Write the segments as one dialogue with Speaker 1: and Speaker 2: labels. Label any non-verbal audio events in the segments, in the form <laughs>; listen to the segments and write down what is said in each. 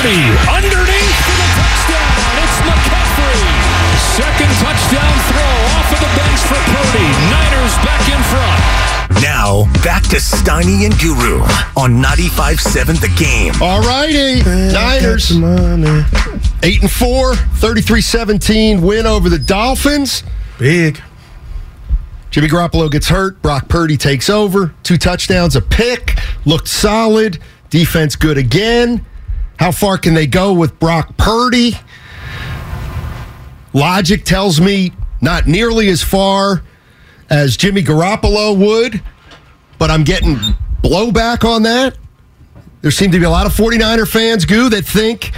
Speaker 1: Purdy underneath for the touchdown. It's McCaffrey. Second touchdown throw off of the bench for Purdy. Niners back in front.
Speaker 2: Now, back to Steiny and Guru on 95.7 The Game.
Speaker 3: All righty. Niners. 8 and 4, 33 17 win over the Dolphins.
Speaker 4: Big.
Speaker 3: Jimmy Garoppolo gets hurt. Brock Purdy takes over. Two touchdowns, a pick. Looked solid. Defense good again. How far can they go with Brock Purdy? Logic tells me not nearly as far as Jimmy Garoppolo would, but I'm getting blowback on that. There seem to be a lot of 49er fans, Goo, that think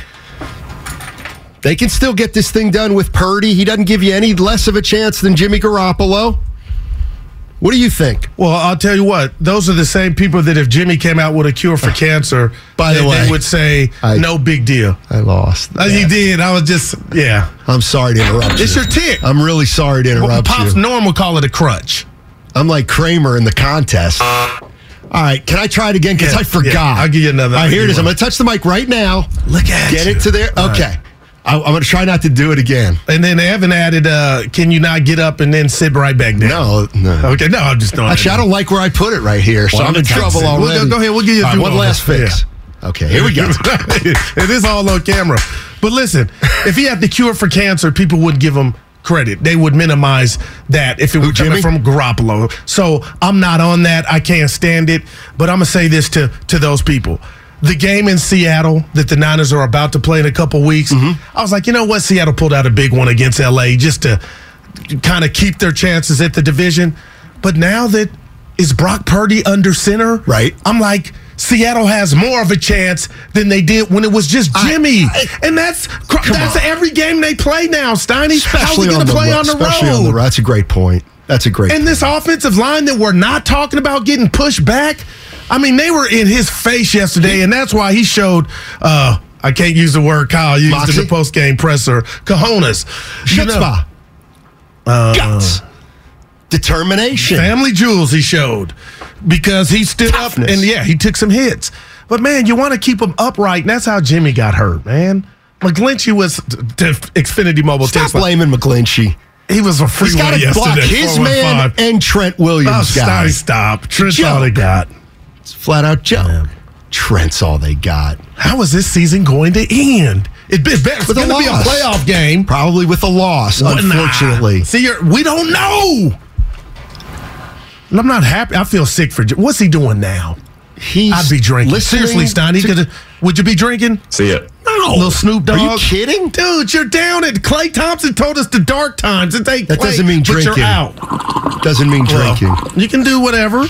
Speaker 3: they can still get this thing done with Purdy. He doesn't give you any less of a chance than Jimmy Garoppolo. What do you think?
Speaker 4: Well, I'll tell you what. Those are the same people that if Jimmy came out with a cure for <laughs> cancer,
Speaker 3: By the
Speaker 4: they,
Speaker 3: way,
Speaker 4: they would say
Speaker 3: I-
Speaker 4: no big deal.
Speaker 3: I lost.
Speaker 4: Uh, you did. I was just yeah.
Speaker 3: I'm sorry to interrupt you.
Speaker 4: It's your tick.
Speaker 3: I'm really sorry to
Speaker 4: Well,
Speaker 3: interrupt
Speaker 4: Pops
Speaker 3: you.
Speaker 4: Norm would call it a crutch.
Speaker 3: I'm like Kramer in the contest. All right, can I try it again? Because
Speaker 4: Yeah,
Speaker 3: I forgot.
Speaker 4: yeah, I'll give you another-
Speaker 3: All right, here it is. I'm going to touch the mic right now.
Speaker 4: Look at it.
Speaker 3: Get
Speaker 4: you.
Speaker 3: it to there.
Speaker 4: All right.
Speaker 3: I, I'm going to try not to do it again.
Speaker 4: And then Evan added, uh, "Can you not get up and then sit right back down?"
Speaker 3: No, no.
Speaker 4: Okay, no, I'm just doing
Speaker 3: Actually, I don't like where I put it right here, so
Speaker 4: Well,
Speaker 3: I'm in trouble
Speaker 4: Texas. We'll
Speaker 3: already.
Speaker 4: go- go ahead, we'll give you
Speaker 3: right, one last fix. Okay, here we go. <laughs>
Speaker 4: it is all on camera. But listen, if he had the cure for cancer, people would give him credit. They would minimize that if it were coming
Speaker 3: Jimmy?
Speaker 4: from Garoppolo. So I'm not on that. I can't stand it. But I'm gonna say this to to those people. The game in Seattle that the Niners are about to play in a couple weeks,
Speaker 3: Mm-hmm.
Speaker 4: I was like, you know what? Seattle pulled out a big one against LA just to kind of keep their chances at the division. But now that is Brock Purdy under center,
Speaker 3: Right.
Speaker 4: I'm like, Seattle has more of a chance than they did when it was just Jimmy,
Speaker 3: I-
Speaker 4: and that's that's
Speaker 3: on.
Speaker 4: every game they play now. Steiny, how are
Speaker 3: Especially
Speaker 4: we going to
Speaker 3: the
Speaker 4: play
Speaker 3: ro-
Speaker 4: on the
Speaker 3: especially
Speaker 4: road?
Speaker 3: on the road. That's a great point. That's a great.
Speaker 4: and this offensive line that we're not talking about getting pushed back. I mean, they were in his face yesterday, and that's why he showed. uh I can't use the word Kyle used in the post game presser. Know,
Speaker 3: Chutzpah. Guts. Determination.
Speaker 4: family jewels he showed because he stood
Speaker 3: Toughness.
Speaker 4: up and yeah, he took some hits. But man, you want to keep him upright, and that's how Jimmy got hurt, man. McGlinchey was to Xfinity Mobile.
Speaker 3: Stop
Speaker 4: line.
Speaker 3: blaming McGlinchey.
Speaker 4: He was a free
Speaker 3: He's got
Speaker 4: one
Speaker 3: to block his man and Trent Williams,
Speaker 4: Oh, stop,
Speaker 3: guys.
Speaker 4: stop. Trent's all they got.
Speaker 3: It's flat out joke.
Speaker 4: Yeah.
Speaker 3: Trent's all they got.
Speaker 4: How is this season going to end? It, it, it's going to be a playoff game.
Speaker 3: Probably with a loss,
Speaker 4: Well, nah.
Speaker 3: unfortunately.
Speaker 4: See, you're, we don't know. And I'm not happy. I feel sick for. What's he doing now?
Speaker 3: He's
Speaker 4: I'd be drinking.
Speaker 3: listening
Speaker 4: Seriously, Steiny,
Speaker 3: to-
Speaker 4: could- would you be drinking?
Speaker 5: See it.
Speaker 3: No.
Speaker 4: Little Snoop Dogg.
Speaker 3: Are you kidding?
Speaker 4: Dude, you're down at Klay Thompson told us the dark times. It ain't
Speaker 3: That
Speaker 4: Klay,
Speaker 3: doesn't mean
Speaker 4: but
Speaker 3: drinking.
Speaker 4: You're out.
Speaker 3: Doesn't mean
Speaker 4: Well,
Speaker 3: drinking.
Speaker 4: you can do whatever.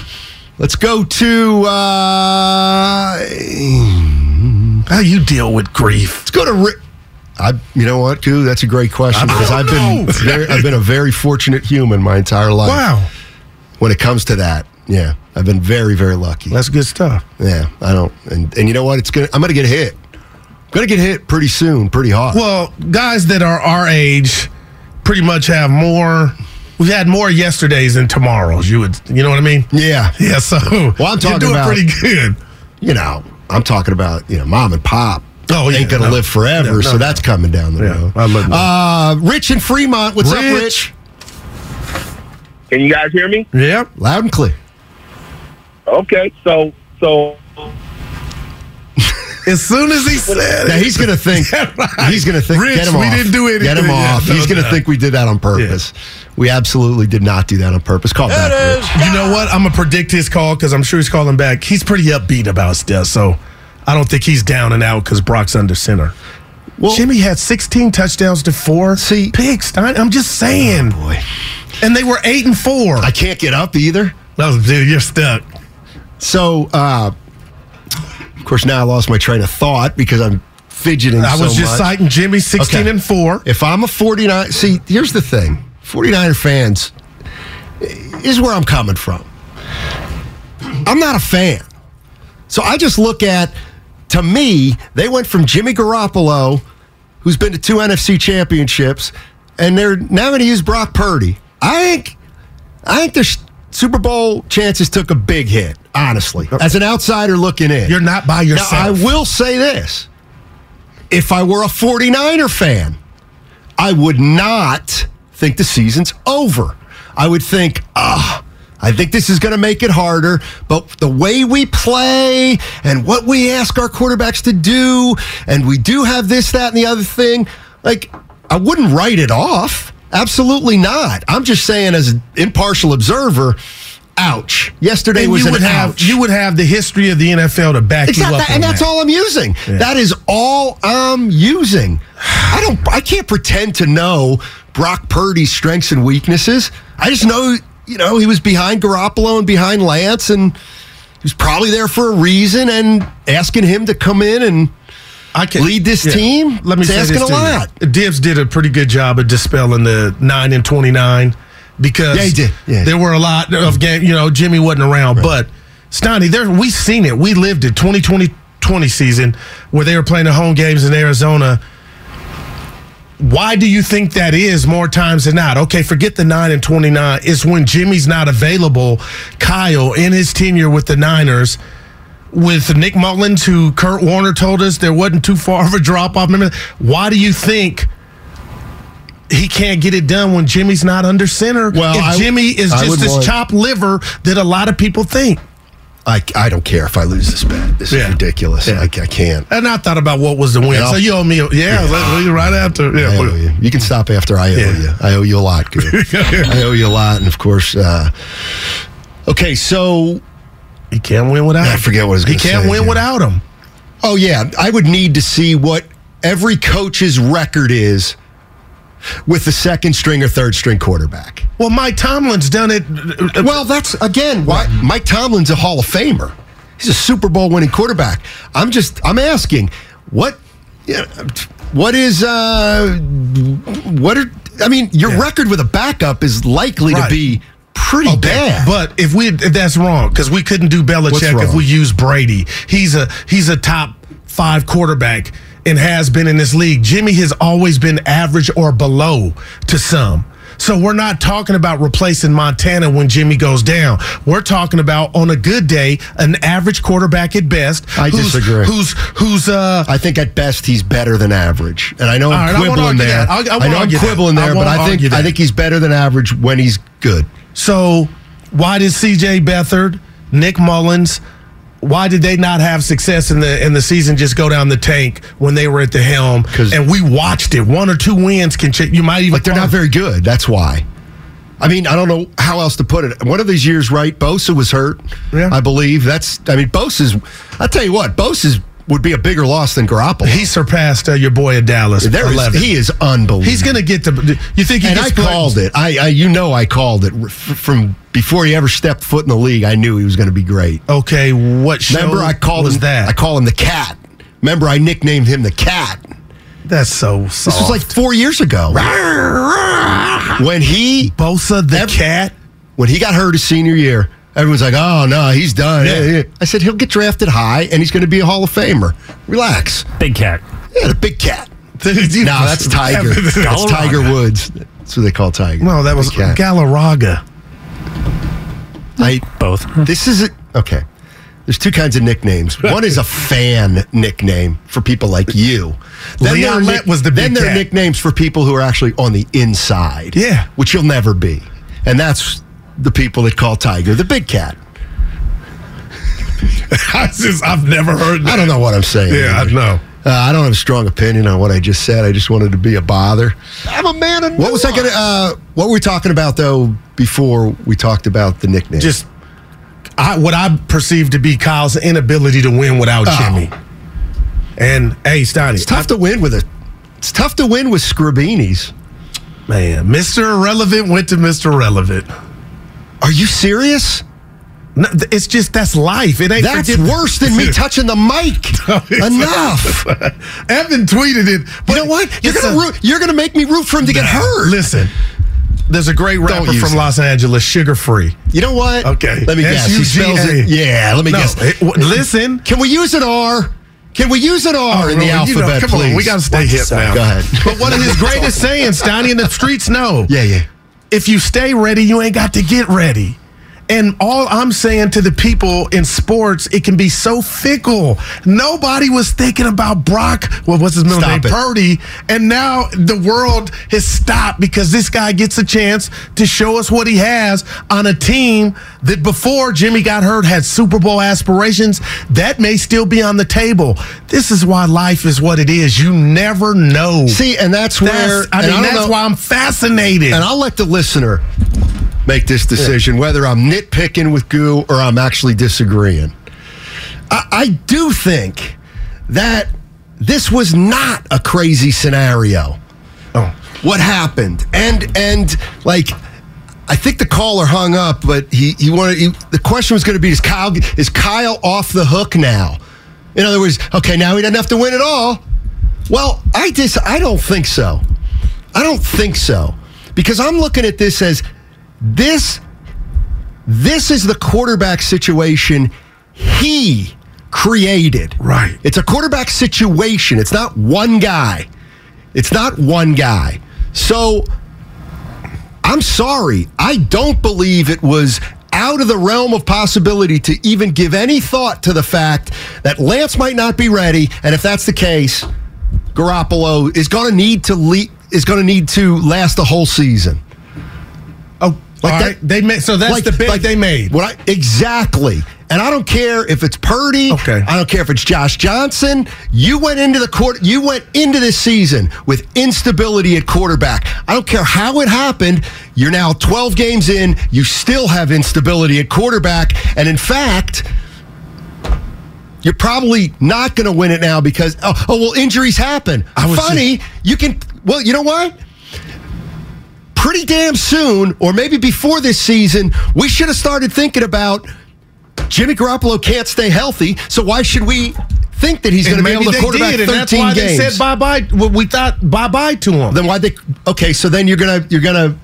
Speaker 3: Let's go to uh
Speaker 4: How you deal with grief?
Speaker 3: let's go to Rick. I, you know what, Goo? That's a great question because I've been very, I've been a very fortunate human my entire life.
Speaker 4: Wow,
Speaker 3: When it comes to that, yeah, I've been very, very lucky.
Speaker 4: that's good stuff.
Speaker 3: Yeah, I don't, and and you know what? It's gonna. I'm gonna get hit. gonna get hit pretty soon, pretty hard.
Speaker 4: Well, guys that are our age pretty much have more. We've had more yesterdays than tomorrows. You would, you know what I mean?
Speaker 3: yeah,
Speaker 4: Yeah. So
Speaker 3: Well, I'm talking
Speaker 4: you're doing
Speaker 3: about-
Speaker 4: pretty good.
Speaker 3: you know, I'm talking about you know, mom and pop.
Speaker 4: Oh, yeah,
Speaker 3: ain't gonna
Speaker 4: no.
Speaker 3: live forever,
Speaker 4: Yeah, no,
Speaker 3: so
Speaker 4: no.
Speaker 3: that's coming down the
Speaker 4: Yeah,
Speaker 3: road.
Speaker 4: I love that.
Speaker 3: uh, Rich in Fremont, what's up,
Speaker 4: Rich.
Speaker 3: Rich?
Speaker 6: Can you guys hear me?
Speaker 4: Yeah,
Speaker 3: Loud and clear.
Speaker 6: Okay, so so
Speaker 4: As soon as he said
Speaker 3: Now
Speaker 4: it,
Speaker 3: he's gonna think. <laughs>
Speaker 4: Right.
Speaker 3: He's gonna think.
Speaker 4: Rich,
Speaker 3: get him
Speaker 4: we
Speaker 3: off.
Speaker 4: didn't do anything.
Speaker 3: Get him.
Speaker 4: Yeah,
Speaker 3: off.
Speaker 4: no,
Speaker 3: he's gonna
Speaker 4: no.
Speaker 3: think we did that on purpose. We absolutely did not do that on purpose. Call back, Rich.
Speaker 4: You know what? I'm gonna predict his call because I'm sure he's calling back. He's pretty upbeat about stuff, so I don't think he's down and out because Brock's under center.
Speaker 3: Well-
Speaker 4: Jimmy had 16 touchdowns to four.
Speaker 3: See-
Speaker 4: picks. I- I'm just saying,
Speaker 3: Boy,
Speaker 4: and they were eight and four.
Speaker 3: I can't get up either.
Speaker 4: No, dude, you're stuck.
Speaker 3: So, uh, Of course, now I lost my train of thought because I'm fidgeting
Speaker 4: I
Speaker 3: so
Speaker 4: was just
Speaker 3: much.
Speaker 4: citing Jimmy 16
Speaker 3: Okay.
Speaker 4: and 4.
Speaker 3: If I'm a 49, see, here's the thing 49er fans is where I'm coming from. I'm not a fan. So I just look at, to me, they went from Jimmy Garoppolo, who's been to two NFC championships, and they're now going to use Brock Purdy. I think, I think their Super Bowl chances took a big hit, honestly, as an outsider looking in.
Speaker 4: You're not by
Speaker 3: Now,
Speaker 4: yourself.
Speaker 3: I will say this. If I were a 49er fan, I would not think the season's over. I would think, ah, I think this is going to make it harder. But the way we play and what we ask our quarterbacks to do, and we do have this, that, and the other thing, like, I wouldn't write it off. Absolutely not. I'm just saying, as an impartial observer, ouch. Yesterday
Speaker 4: and
Speaker 3: was
Speaker 4: you
Speaker 3: an
Speaker 4: would have
Speaker 3: ouch.
Speaker 4: you would have the history of the NFL to back you
Speaker 3: Exactly,
Speaker 4: up. on
Speaker 3: and that's
Speaker 4: that.
Speaker 3: all I'm using. That is all I'm using. I don't. I can't pretend to know Brock Purdy's strengths and weaknesses. I just know, you know, he was behind Garoppolo and behind Lance, and he was probably there for a reason. And asking him to come in and
Speaker 4: I can
Speaker 3: lead this team?
Speaker 4: Let me
Speaker 3: It's
Speaker 4: say
Speaker 3: asking
Speaker 4: this
Speaker 3: a
Speaker 4: to you.
Speaker 3: lot.
Speaker 4: Divs did a pretty good job of dispelling the nine and twenty nine because
Speaker 3: Yeah, he did. Yeah.
Speaker 4: there were a lot of game. You know, Jimmy wasn't around, but Stoney, there we seen it. We lived it. 2020 season where they were playing the home games in Arizona. Why do you think that is more times than not? Okay, forget the 9 and 29. It's when Jimmy's not available. Kyle, in his tenure with the Niners, with Nick Mullens, who Kurt Warner told us there wasn't too far of a drop off. Remember, why do you think he can't get it done when Jimmy's not under center?
Speaker 3: Well,
Speaker 4: if
Speaker 3: I-
Speaker 4: Jimmy is just this
Speaker 3: want-
Speaker 4: chopped liver that a lot of people think.
Speaker 3: I, I don't care if I lose this bet. This is ridiculous.
Speaker 4: Yeah.
Speaker 3: I, I can't.
Speaker 4: And I thought about what was the win.
Speaker 3: Yeah.
Speaker 4: So you owe me, a, yeah, let- right after. Yeah,
Speaker 3: I owe you. You can stop after I owe
Speaker 4: Yeah.
Speaker 3: you. I owe you a lot, <laughs> I owe you a lot, and of course. Uh, okay, so
Speaker 4: he can't win without. Him.
Speaker 3: I forget what
Speaker 4: He can't
Speaker 3: say
Speaker 4: win
Speaker 3: again.
Speaker 4: without him.
Speaker 3: Oh yeah, I would need to see what every coach's record is with the second string or third string quarterback.
Speaker 4: Well, Mike Tomlin's done it. uh,
Speaker 3: Well, that's again why Mike Tomlin's a Hall of Famer. He's a Super Bowl winning quarterback. I'm just I'm asking what yeah, what is uh what are I mean your
Speaker 4: Yeah.
Speaker 3: record with a backup is likely
Speaker 4: Right.
Speaker 3: to be pretty
Speaker 4: Okay,
Speaker 3: bad.
Speaker 4: But if we if that's wrong because we couldn't do Belichick if we use Brady. He's a he's a top five quarterback and has been in this league. Jimmy has always been average or below to some. So we're not talking about replacing Montana when Jimmy goes down. We're talking about on a good day, an average quarterback at best.
Speaker 3: I
Speaker 4: who's,
Speaker 3: disagree.
Speaker 4: Who's who's uh
Speaker 3: I think at best he's better than average, and I know I'm
Speaker 4: right,
Speaker 3: quibbling there.
Speaker 4: that. I'll- I
Speaker 3: know I'm
Speaker 4: argue that.
Speaker 3: quibbling
Speaker 4: I
Speaker 3: there, but I think
Speaker 4: that.
Speaker 3: I think he's better than average when he's good.
Speaker 4: So why did CJ Beathard, Nick Mullens, why did they not have success in the in the season? Just go down the tank when they were at the helm? and we watched it. One or two wins can ch- you might even
Speaker 3: Like they're not very good. That's why. I mean, I don't know how else to put it. One of these years, right? Bosa was hurt.
Speaker 4: Yeah.
Speaker 3: I believe that's. I mean, Bosa's. I'll tell you what, Bosa's would be a bigger loss than Garoppolo.
Speaker 4: He surpassed uh, your boy in Dallas.
Speaker 3: There is-
Speaker 4: 11.
Speaker 3: he is unbelievable.
Speaker 4: He's going to get the. You think he
Speaker 3: and I called it. I, I, you know, I called it from before he ever stepped foot in the league. I knew he was going to be great.
Speaker 4: Okay, what show
Speaker 3: Remember, I called
Speaker 4: was
Speaker 3: him
Speaker 4: that?
Speaker 3: I call him the cat. Remember, I nicknamed him the cat.
Speaker 4: That's so soft.
Speaker 3: This was like four years ago. when he
Speaker 4: Bosa the
Speaker 3: Ev-
Speaker 4: cat.
Speaker 3: when he got hurt his senior year, everyone's like, "Oh no, he's done."
Speaker 4: Yeah.
Speaker 3: I said he'll get drafted high, and he's going to be a Hall of Famer. Relax.
Speaker 5: Big cat.
Speaker 3: Yeah, the big cat. <laughs>
Speaker 4: no,
Speaker 3: that's Tiger. <laughs> that's Tiger Woods. That's what they call Tiger.
Speaker 4: No, that was
Speaker 3: cat.
Speaker 4: Galarraga.
Speaker 3: I,
Speaker 5: Both.
Speaker 3: this is it. Okay. There's two kinds of nicknames. <laughs> One is a fan nickname for people like you.
Speaker 4: Leon
Speaker 3: there are
Speaker 4: Lett was the
Speaker 3: Then there are nicknames for people who are actually on the inside.
Speaker 4: Yeah.
Speaker 3: Which you'll never be. And that's the people that call Tiger the big cat. <laughs>
Speaker 4: I just, I've never heard. that.
Speaker 3: I don't know what I'm saying.
Speaker 4: Yeah, I know.
Speaker 3: Uh, I don't have a strong opinion on what I just said. I just wanted to be a bother. I'm a man of What was I going to, uh, what were we talking about though before we talked about the nickname?
Speaker 4: just I, what I perceive to be Kyle's inability to win without
Speaker 3: Oh.
Speaker 4: Jimmy. And hey, Stoney,
Speaker 3: it's tough to win with a, it's tough to win with Scribini's.
Speaker 4: man, Mr. Irrelevant went to Mr. Relevant.
Speaker 3: Are you serious?
Speaker 4: No, it's just that's life. It ain't.
Speaker 3: That's worse than me <laughs> touching the mic. <laughs> Enough. <laughs>
Speaker 4: Evan tweeted it.
Speaker 3: You know what? You're gonna
Speaker 4: a-
Speaker 3: root, you're gonna make me root for him to get hurt.
Speaker 4: Listen, there's a great rapper from
Speaker 3: it.
Speaker 4: Los Angeles, Suga Free.
Speaker 3: You know what?
Speaker 4: Okay.
Speaker 3: Let me guess. He spells it. Yeah. Let me
Speaker 4: No,
Speaker 3: guess.
Speaker 4: it- w- listen.
Speaker 3: Can we use an R? Can we use an R oh, in the
Speaker 4: You know,
Speaker 3: alphabet,
Speaker 4: come
Speaker 3: please?
Speaker 4: on, we got to stay hip now.
Speaker 3: Go ahead.
Speaker 4: But one of his greatest sayings, Steiny, in the streets know.
Speaker 3: Yeah, yeah.
Speaker 4: If you stay ready, you ain't got to get ready. And all I'm saying to the people in sports, it can be so fickle. Nobody was thinking about Brock, what was his middle
Speaker 3: Stop
Speaker 4: name?
Speaker 3: it.
Speaker 4: Purdy. And now the world has stopped because this guy gets a chance to show us what he has on a team that before Jimmy got hurt had Super Bowl aspirations. That may still be on the table. This is why life is what it is. You never know.
Speaker 3: See, and that's where
Speaker 4: That's- I mean, that's
Speaker 3: know-
Speaker 4: why I'm fascinated.
Speaker 3: And I'll let the listener make this decision whether I'm nitpicking with Goo or I'm actually disagreeing. I, I do think that this was not a crazy scenario.
Speaker 4: Oh.
Speaker 3: What happened? And and like I think the caller hung up, but he he wanted he, the question was going to be is Kyle is Kyle off the hook now? In other words, okay, now he doesn't have to win at all. Well, I just I don't think so. I don't think so because I'm looking at this as this this is the quarterback situation he created.
Speaker 4: Right.
Speaker 3: It's a quarterback situation. It's not one guy. It's not one guy. So I'm sorry. I don't believe it was out of the realm of possibility to even give any thought to the fact that Lance might not be ready, and if that's the case, Garoppolo is going to need to le- is going to need to last the whole season. Like that-
Speaker 4: right. They made so that's
Speaker 3: Like-
Speaker 4: the bet
Speaker 3: like-
Speaker 4: they made.
Speaker 3: What I, exactly. And I don't care if it's Purdy.
Speaker 4: Okay.
Speaker 3: I don't care if it's Josh Johnson. You went into the court. You went into this season with instability at quarterback. I don't care how it happened. You're now 12 games in. You still have instability at quarterback. And in fact, you're probably not going to win it now because oh, oh well, injuries happen.
Speaker 4: I was
Speaker 3: Funny, you can. Well, you know what? Pretty damn soon, or maybe before this season, we should have started thinking about Jimmy Garoppolo can't stay healthy. So why should we think that he's going to be able to quarterback
Speaker 4: did, and
Speaker 3: 13
Speaker 4: that's why
Speaker 3: games?
Speaker 4: they said bye bye. Well, we thought bye bye to him.
Speaker 3: then why they? Okay, so then you're gonna you're gonna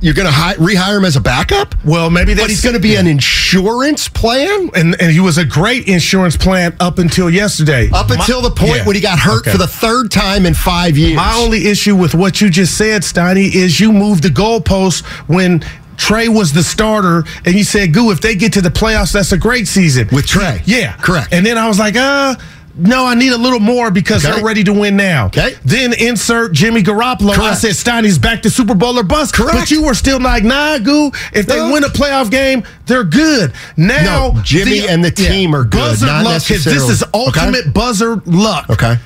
Speaker 3: you're gonna hi, rehire him as a backup.
Speaker 4: well, maybe
Speaker 3: But he's going to be an insurance plan
Speaker 4: and and he was a great insurance plan up until yesterday.
Speaker 3: up
Speaker 4: My-
Speaker 3: until the point
Speaker 4: Yeah.
Speaker 3: when he got hurt
Speaker 4: Okay.
Speaker 3: for the third time in five years.
Speaker 4: My only issue with what you just said, Steiny, is you moved the goalpost when Trey was the starter, and you said, "Goo, if they get to the playoffs, that's a great season
Speaker 3: With Trey.
Speaker 4: Yeah,
Speaker 3: Correct.
Speaker 4: And then I was like, uh. No, I need a little more because
Speaker 3: Okay.
Speaker 4: they're ready to win now.
Speaker 3: Okay.
Speaker 4: Then insert Jimmy Garoppolo. I said Steiny's back to Super Bowl or bust.
Speaker 3: Correct.
Speaker 4: But you were still like, nah, Goo. If they
Speaker 3: No.
Speaker 4: win a playoff game, they're good. Now
Speaker 3: No, Jimmy and the team are good,
Speaker 4: Buzzer
Speaker 3: not
Speaker 4: luck. This is ultimate buzzer luck.
Speaker 3: Okay.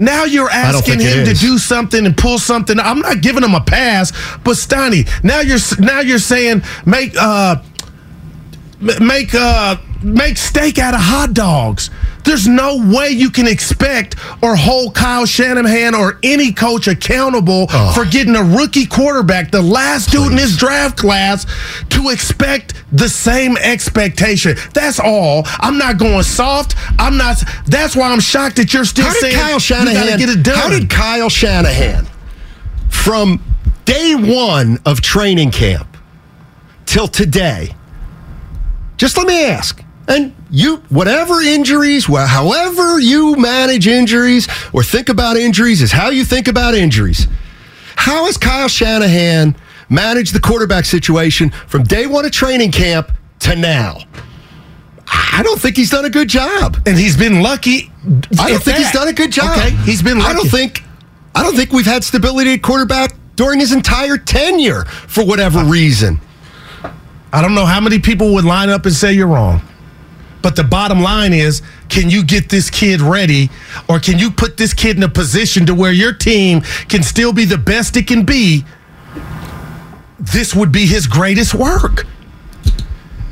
Speaker 4: Now you're asking him to do something and pull something. I'm not giving him a pass, but Steiny, now you're now you're saying make uh make uh make steak out of hot dogs. There's no way you can expect or hold Kyle Shanahan or any coach accountable
Speaker 3: Oh.
Speaker 4: for getting a rookie quarterback, the last dude in his draft class, to expect the same expectation. That's all. I'm not going soft. I'm not. That's why I'm shocked that you're still
Speaker 3: How did
Speaker 4: saying
Speaker 3: Kyle
Speaker 4: you
Speaker 3: Shanahan
Speaker 4: get it done.
Speaker 3: How did Kyle Shanahan from day one of training camp till today? Just let me ask. And you, whatever injuries, wh- however you manage injuries or think about injuries, is how you think about injuries. How has Kyle Shanahan managed the quarterback situation from day one of training camp to now? I don't think he's done a good job.
Speaker 4: and he's been lucky.
Speaker 3: I don't think he's done a good job.
Speaker 4: Okay, he's been lucky.
Speaker 3: I don't think. I don't think we've had stability at quarterback during his entire tenure for whatever reason.
Speaker 4: I don't know how many people would line up and say you're wrong. But the bottom line is, can you get this kid ready, or can you put this kid in a position to where your team can still be the best it can be? This would be his greatest work.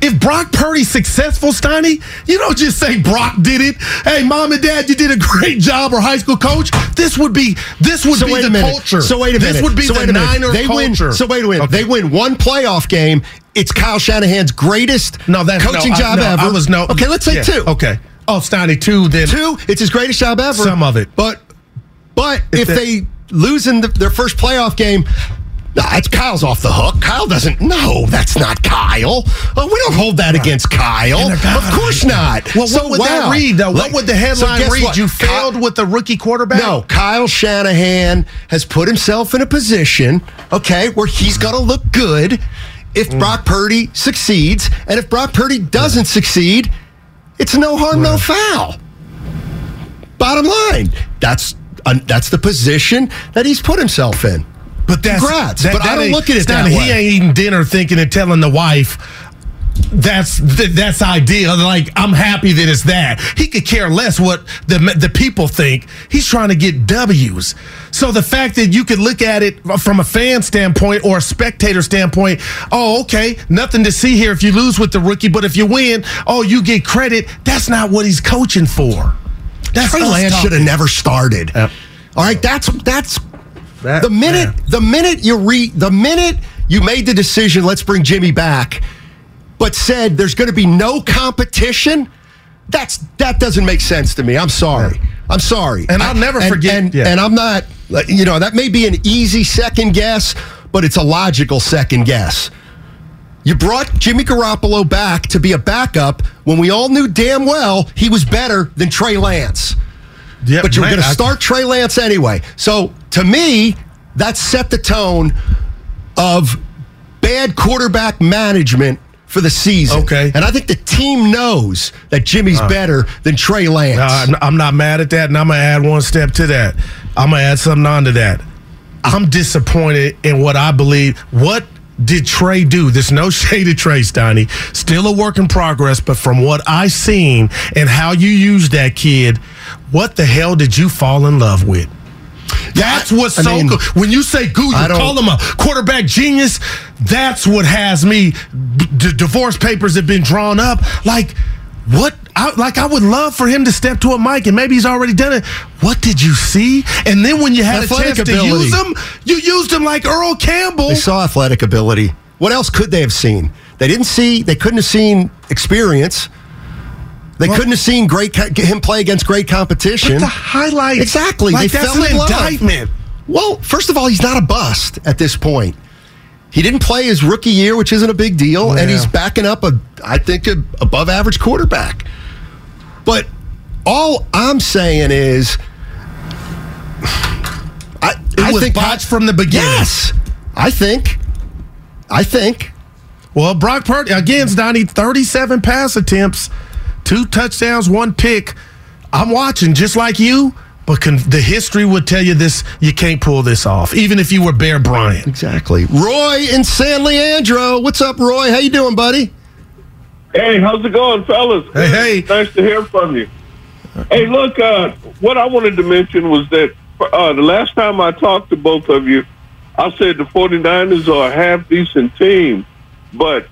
Speaker 4: If Brock Purdy's successful, Steiny, you don't just say Brock did it. Hey, mom and dad, you did a great job, or high school coach. this would be this would
Speaker 3: So
Speaker 4: be the culture.
Speaker 3: So wait a minute.
Speaker 4: This would be
Speaker 3: so
Speaker 4: the
Speaker 3: wait a minute.
Speaker 4: Niner
Speaker 3: they
Speaker 4: culture.
Speaker 3: Win, so wait a minute.
Speaker 4: Okay.
Speaker 3: They win one playoff game. It's Kyle Shanahan's greatest
Speaker 4: no, that's
Speaker 3: coaching
Speaker 4: no, I-
Speaker 3: job
Speaker 4: no,
Speaker 3: ever.
Speaker 4: I was no.
Speaker 3: Okay, let's say
Speaker 4: yeah,
Speaker 3: two.
Speaker 4: Okay. Oh, Steiny two. Then
Speaker 3: Two, it's his greatest job ever.
Speaker 4: Some of it.
Speaker 3: But but if,
Speaker 4: If
Speaker 3: they lose in the, their first playoff game, nah, it's Kyle's off the hook. Kyle doesn't. No, that's not Kyle. Oh, we don't hold that against Kyle. Of course not.
Speaker 4: Well, what
Speaker 3: So,
Speaker 4: would that read though?
Speaker 3: Like-
Speaker 4: what would the headline
Speaker 3: guess
Speaker 4: read?
Speaker 3: what?
Speaker 4: You failed with the rookie quarterback.
Speaker 3: No, Kyle Shanahan has put himself in a position, okay, where he's going to look good if
Speaker 4: Mm.
Speaker 3: Brock Purdy succeeds. And if Brock Purdy doesn't succeed, it's no harm, no foul. Bottom line, that's uh, that's the position that he's put himself in.
Speaker 4: But that's
Speaker 3: Congrats,
Speaker 4: that-
Speaker 3: but I don't look at it that way.
Speaker 4: He ain't eating dinner thinking and telling the wife. That's that's ideal. Like I'm happy that it's that. He could care less what the the people think. He's trying to get W's. So the fact that you could look at it from a fan standpoint or a spectator standpoint, oh okay, nothing to see here if you lose with the rookie, but if you win, oh you get credit. That's not what he's coaching for. That's
Speaker 3: Trey
Speaker 4: us
Speaker 3: Lance should have never started.
Speaker 4: Yep.
Speaker 3: All right, that's that's
Speaker 4: That-
Speaker 3: the minute
Speaker 4: yeah.
Speaker 3: the minute you re the minute you made the decision, let's bring Jimmy back, but said there's going to be no competition. That's that doesn't make sense to me. I'm sorry. I'm sorry.
Speaker 4: And I'll never
Speaker 3: and,
Speaker 4: forget-
Speaker 3: And,
Speaker 4: yeah.
Speaker 3: and I'm not. You know that may be an easy second guess, but it's a logical second guess. You brought Jimmy Garoppolo back to be a backup when we all knew damn well he was better than Trey Lance
Speaker 4: Yep,
Speaker 3: but you're going to start Trey Lance anyway. So to me, that set the tone of bad quarterback management for the season.
Speaker 4: Okay. Uh.
Speaker 3: And I think the team knows that Jimmy's better than Trey Lance.
Speaker 4: Uh, I'm- not mad at that, and I'm gonna add one step to that. I'm gonna add something on to that. I'm disappointed in what I believe. What did Trey do? There's no <laughs> shade to Trey Steiny. Still a work in progress, but from what I seen and how you used that kid, what the hell did you fall in love with? That's what's
Speaker 3: I
Speaker 4: so
Speaker 3: mean,
Speaker 4: good. When you say goo, you call him a quarterback genius. That's what has me. D- divorce papers have been drawn up. Like, what? I, like, I would love for him to step to a mic, and maybe he's already done it. What did you see? And then when you had
Speaker 3: Athletic
Speaker 4: a chance
Speaker 3: ability.
Speaker 4: to use him, you used him like Earl Campbell.
Speaker 3: They saw athletic ability. What else could they have seen? They didn't see. They couldn't have seen experience. They couldn't have seen great him play against great competition.
Speaker 4: The highlights,
Speaker 3: Exactly.
Speaker 4: Like
Speaker 3: they
Speaker 4: that's
Speaker 3: fell
Speaker 4: an
Speaker 3: in love.
Speaker 4: indictment.
Speaker 3: Well, first of all, he's not a bust at this point. He didn't play his rookie year, which isn't a big deal, and
Speaker 4: Yeah.
Speaker 3: he's backing up a, I think, a above average quarterback. But all I'm saying is, I,
Speaker 4: It
Speaker 3: I
Speaker 4: was
Speaker 3: think
Speaker 4: botched from the beginning.
Speaker 3: Yes, I think, I think.
Speaker 4: Well, Brock Purdy again, Donnie, thirty-seven pass attempts, two touchdowns, one pick. I'm watching just like you, but con- the history would tell you this: you can't pull this off, even if you were Bear Bryant.
Speaker 3: Exactly. Roy in San Leandro. What's up, Roy? How you doing, buddy?
Speaker 6: Hey, how's it going, fellas?
Speaker 4: Hey, hey.
Speaker 6: Nice to hear from you. Hey, look, uh, what I wanted to mention was that uh, the last time I talked to both of you, I said the 49ers are a half decent team, but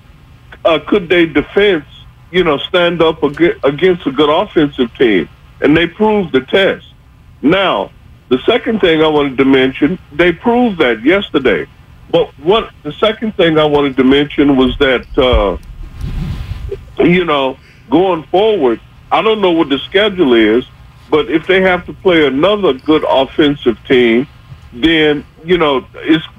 Speaker 6: uh, could they defense, you know, stand up against a good offensive team? And they proved the test. Now, the second thing I wanted to mention, they proved that yesterday. But what the second thing I wanted to mention was that uh, you know, going forward, I don't know what the schedule is, but if they have to play another good offensive team, then you know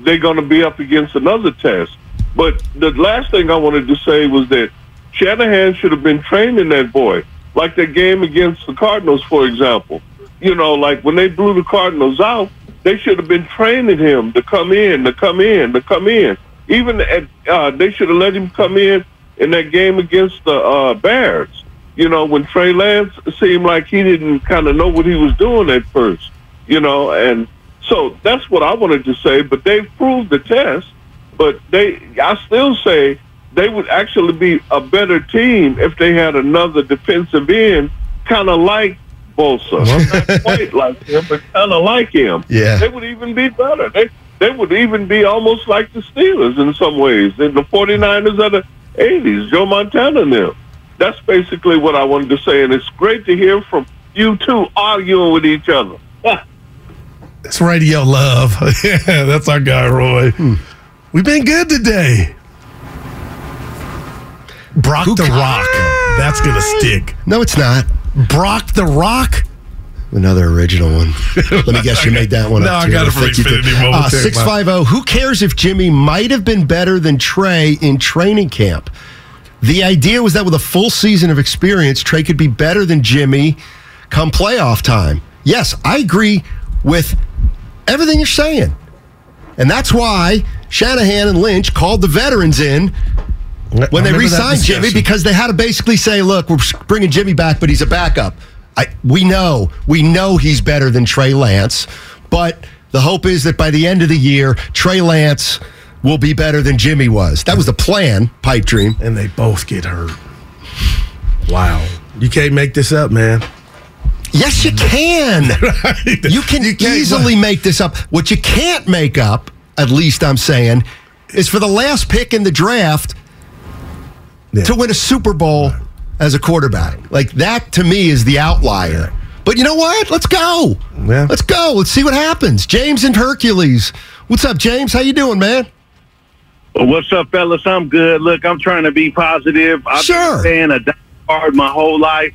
Speaker 6: they're going to be up against another test. But the last thing I wanted to say was that Shanahan should have been training that boy, like that game against the Cardinals, for example. You know, like when they blew the Cardinals out, they should have been training him to come in, to come in, to come in. Even at, uh, they should have let him come in in that game against the uh, Bears. You know, when Trey Lance seemed like he didn't kind of know what he was doing at first. You know, and so that's what I wanted to say. But they proved the test. But they, I still say they would actually be a better team if they had another defensive end, kind of like Bosa, not quite like him, but kind of like him.
Speaker 3: Yeah.
Speaker 6: they would even be better. They they would even be almost like the Steelers in some ways, and the 49ers of the 80s, Joe Montana and them. That's basically what I wanted to say, and it's great to hear from you two arguing with each other.
Speaker 4: It's radio love. <laughs> yeah, that's our guy, Roy. Hmm. We've been good today. Brock
Speaker 3: Who
Speaker 4: the
Speaker 3: ca-
Speaker 4: Rock. That's gonna stick.
Speaker 3: No, it's not.
Speaker 4: Brock the Rock.
Speaker 3: Another original one. <laughs> Let me guess, you made that one
Speaker 4: No,
Speaker 3: up.
Speaker 4: I got it from
Speaker 3: think you did.
Speaker 4: Xfinity
Speaker 3: Uh,
Speaker 4: momentarily.
Speaker 3: 650. Who cares if Jimmy might have been better than Trey in training camp? The idea was that with a full season of experience, Trey could be better than Jimmy come playoff time. Yes, I agree with everything you're saying. And that's why Shanahan and Lynch called the veterans in when they
Speaker 4: Remember
Speaker 3: re-signed Jimmy because they had to basically say, "Look, we're bringing Jimmy back, but he's a backup." I, we know, we know he's better than Trey Lance, but the hope is that by the end of the year, Trey Lance will be better than Jimmy was. That was the plan, pipe dream.
Speaker 4: and they both get hurt. Wow. You can't make this up, man.
Speaker 3: Yes, you can. <laughs> You can
Speaker 4: can't-
Speaker 3: easily <laughs> make this up. What you can't make up, at least I'm saying, is for the last pick in the draft
Speaker 4: Yeah.
Speaker 3: to win a Super Bowl as a quarterback. Like that to me is the outlier. But you know what? Let's go.
Speaker 4: Yeah.
Speaker 3: Let's go. Let's see what happens. James and Hercules. What's up, James? How you doing, man?
Speaker 5: Well, What's up, fellas? I'm good. Look, I'm trying to be positive. I've
Speaker 3: Sure.
Speaker 5: been a fan of Die Hard my whole life.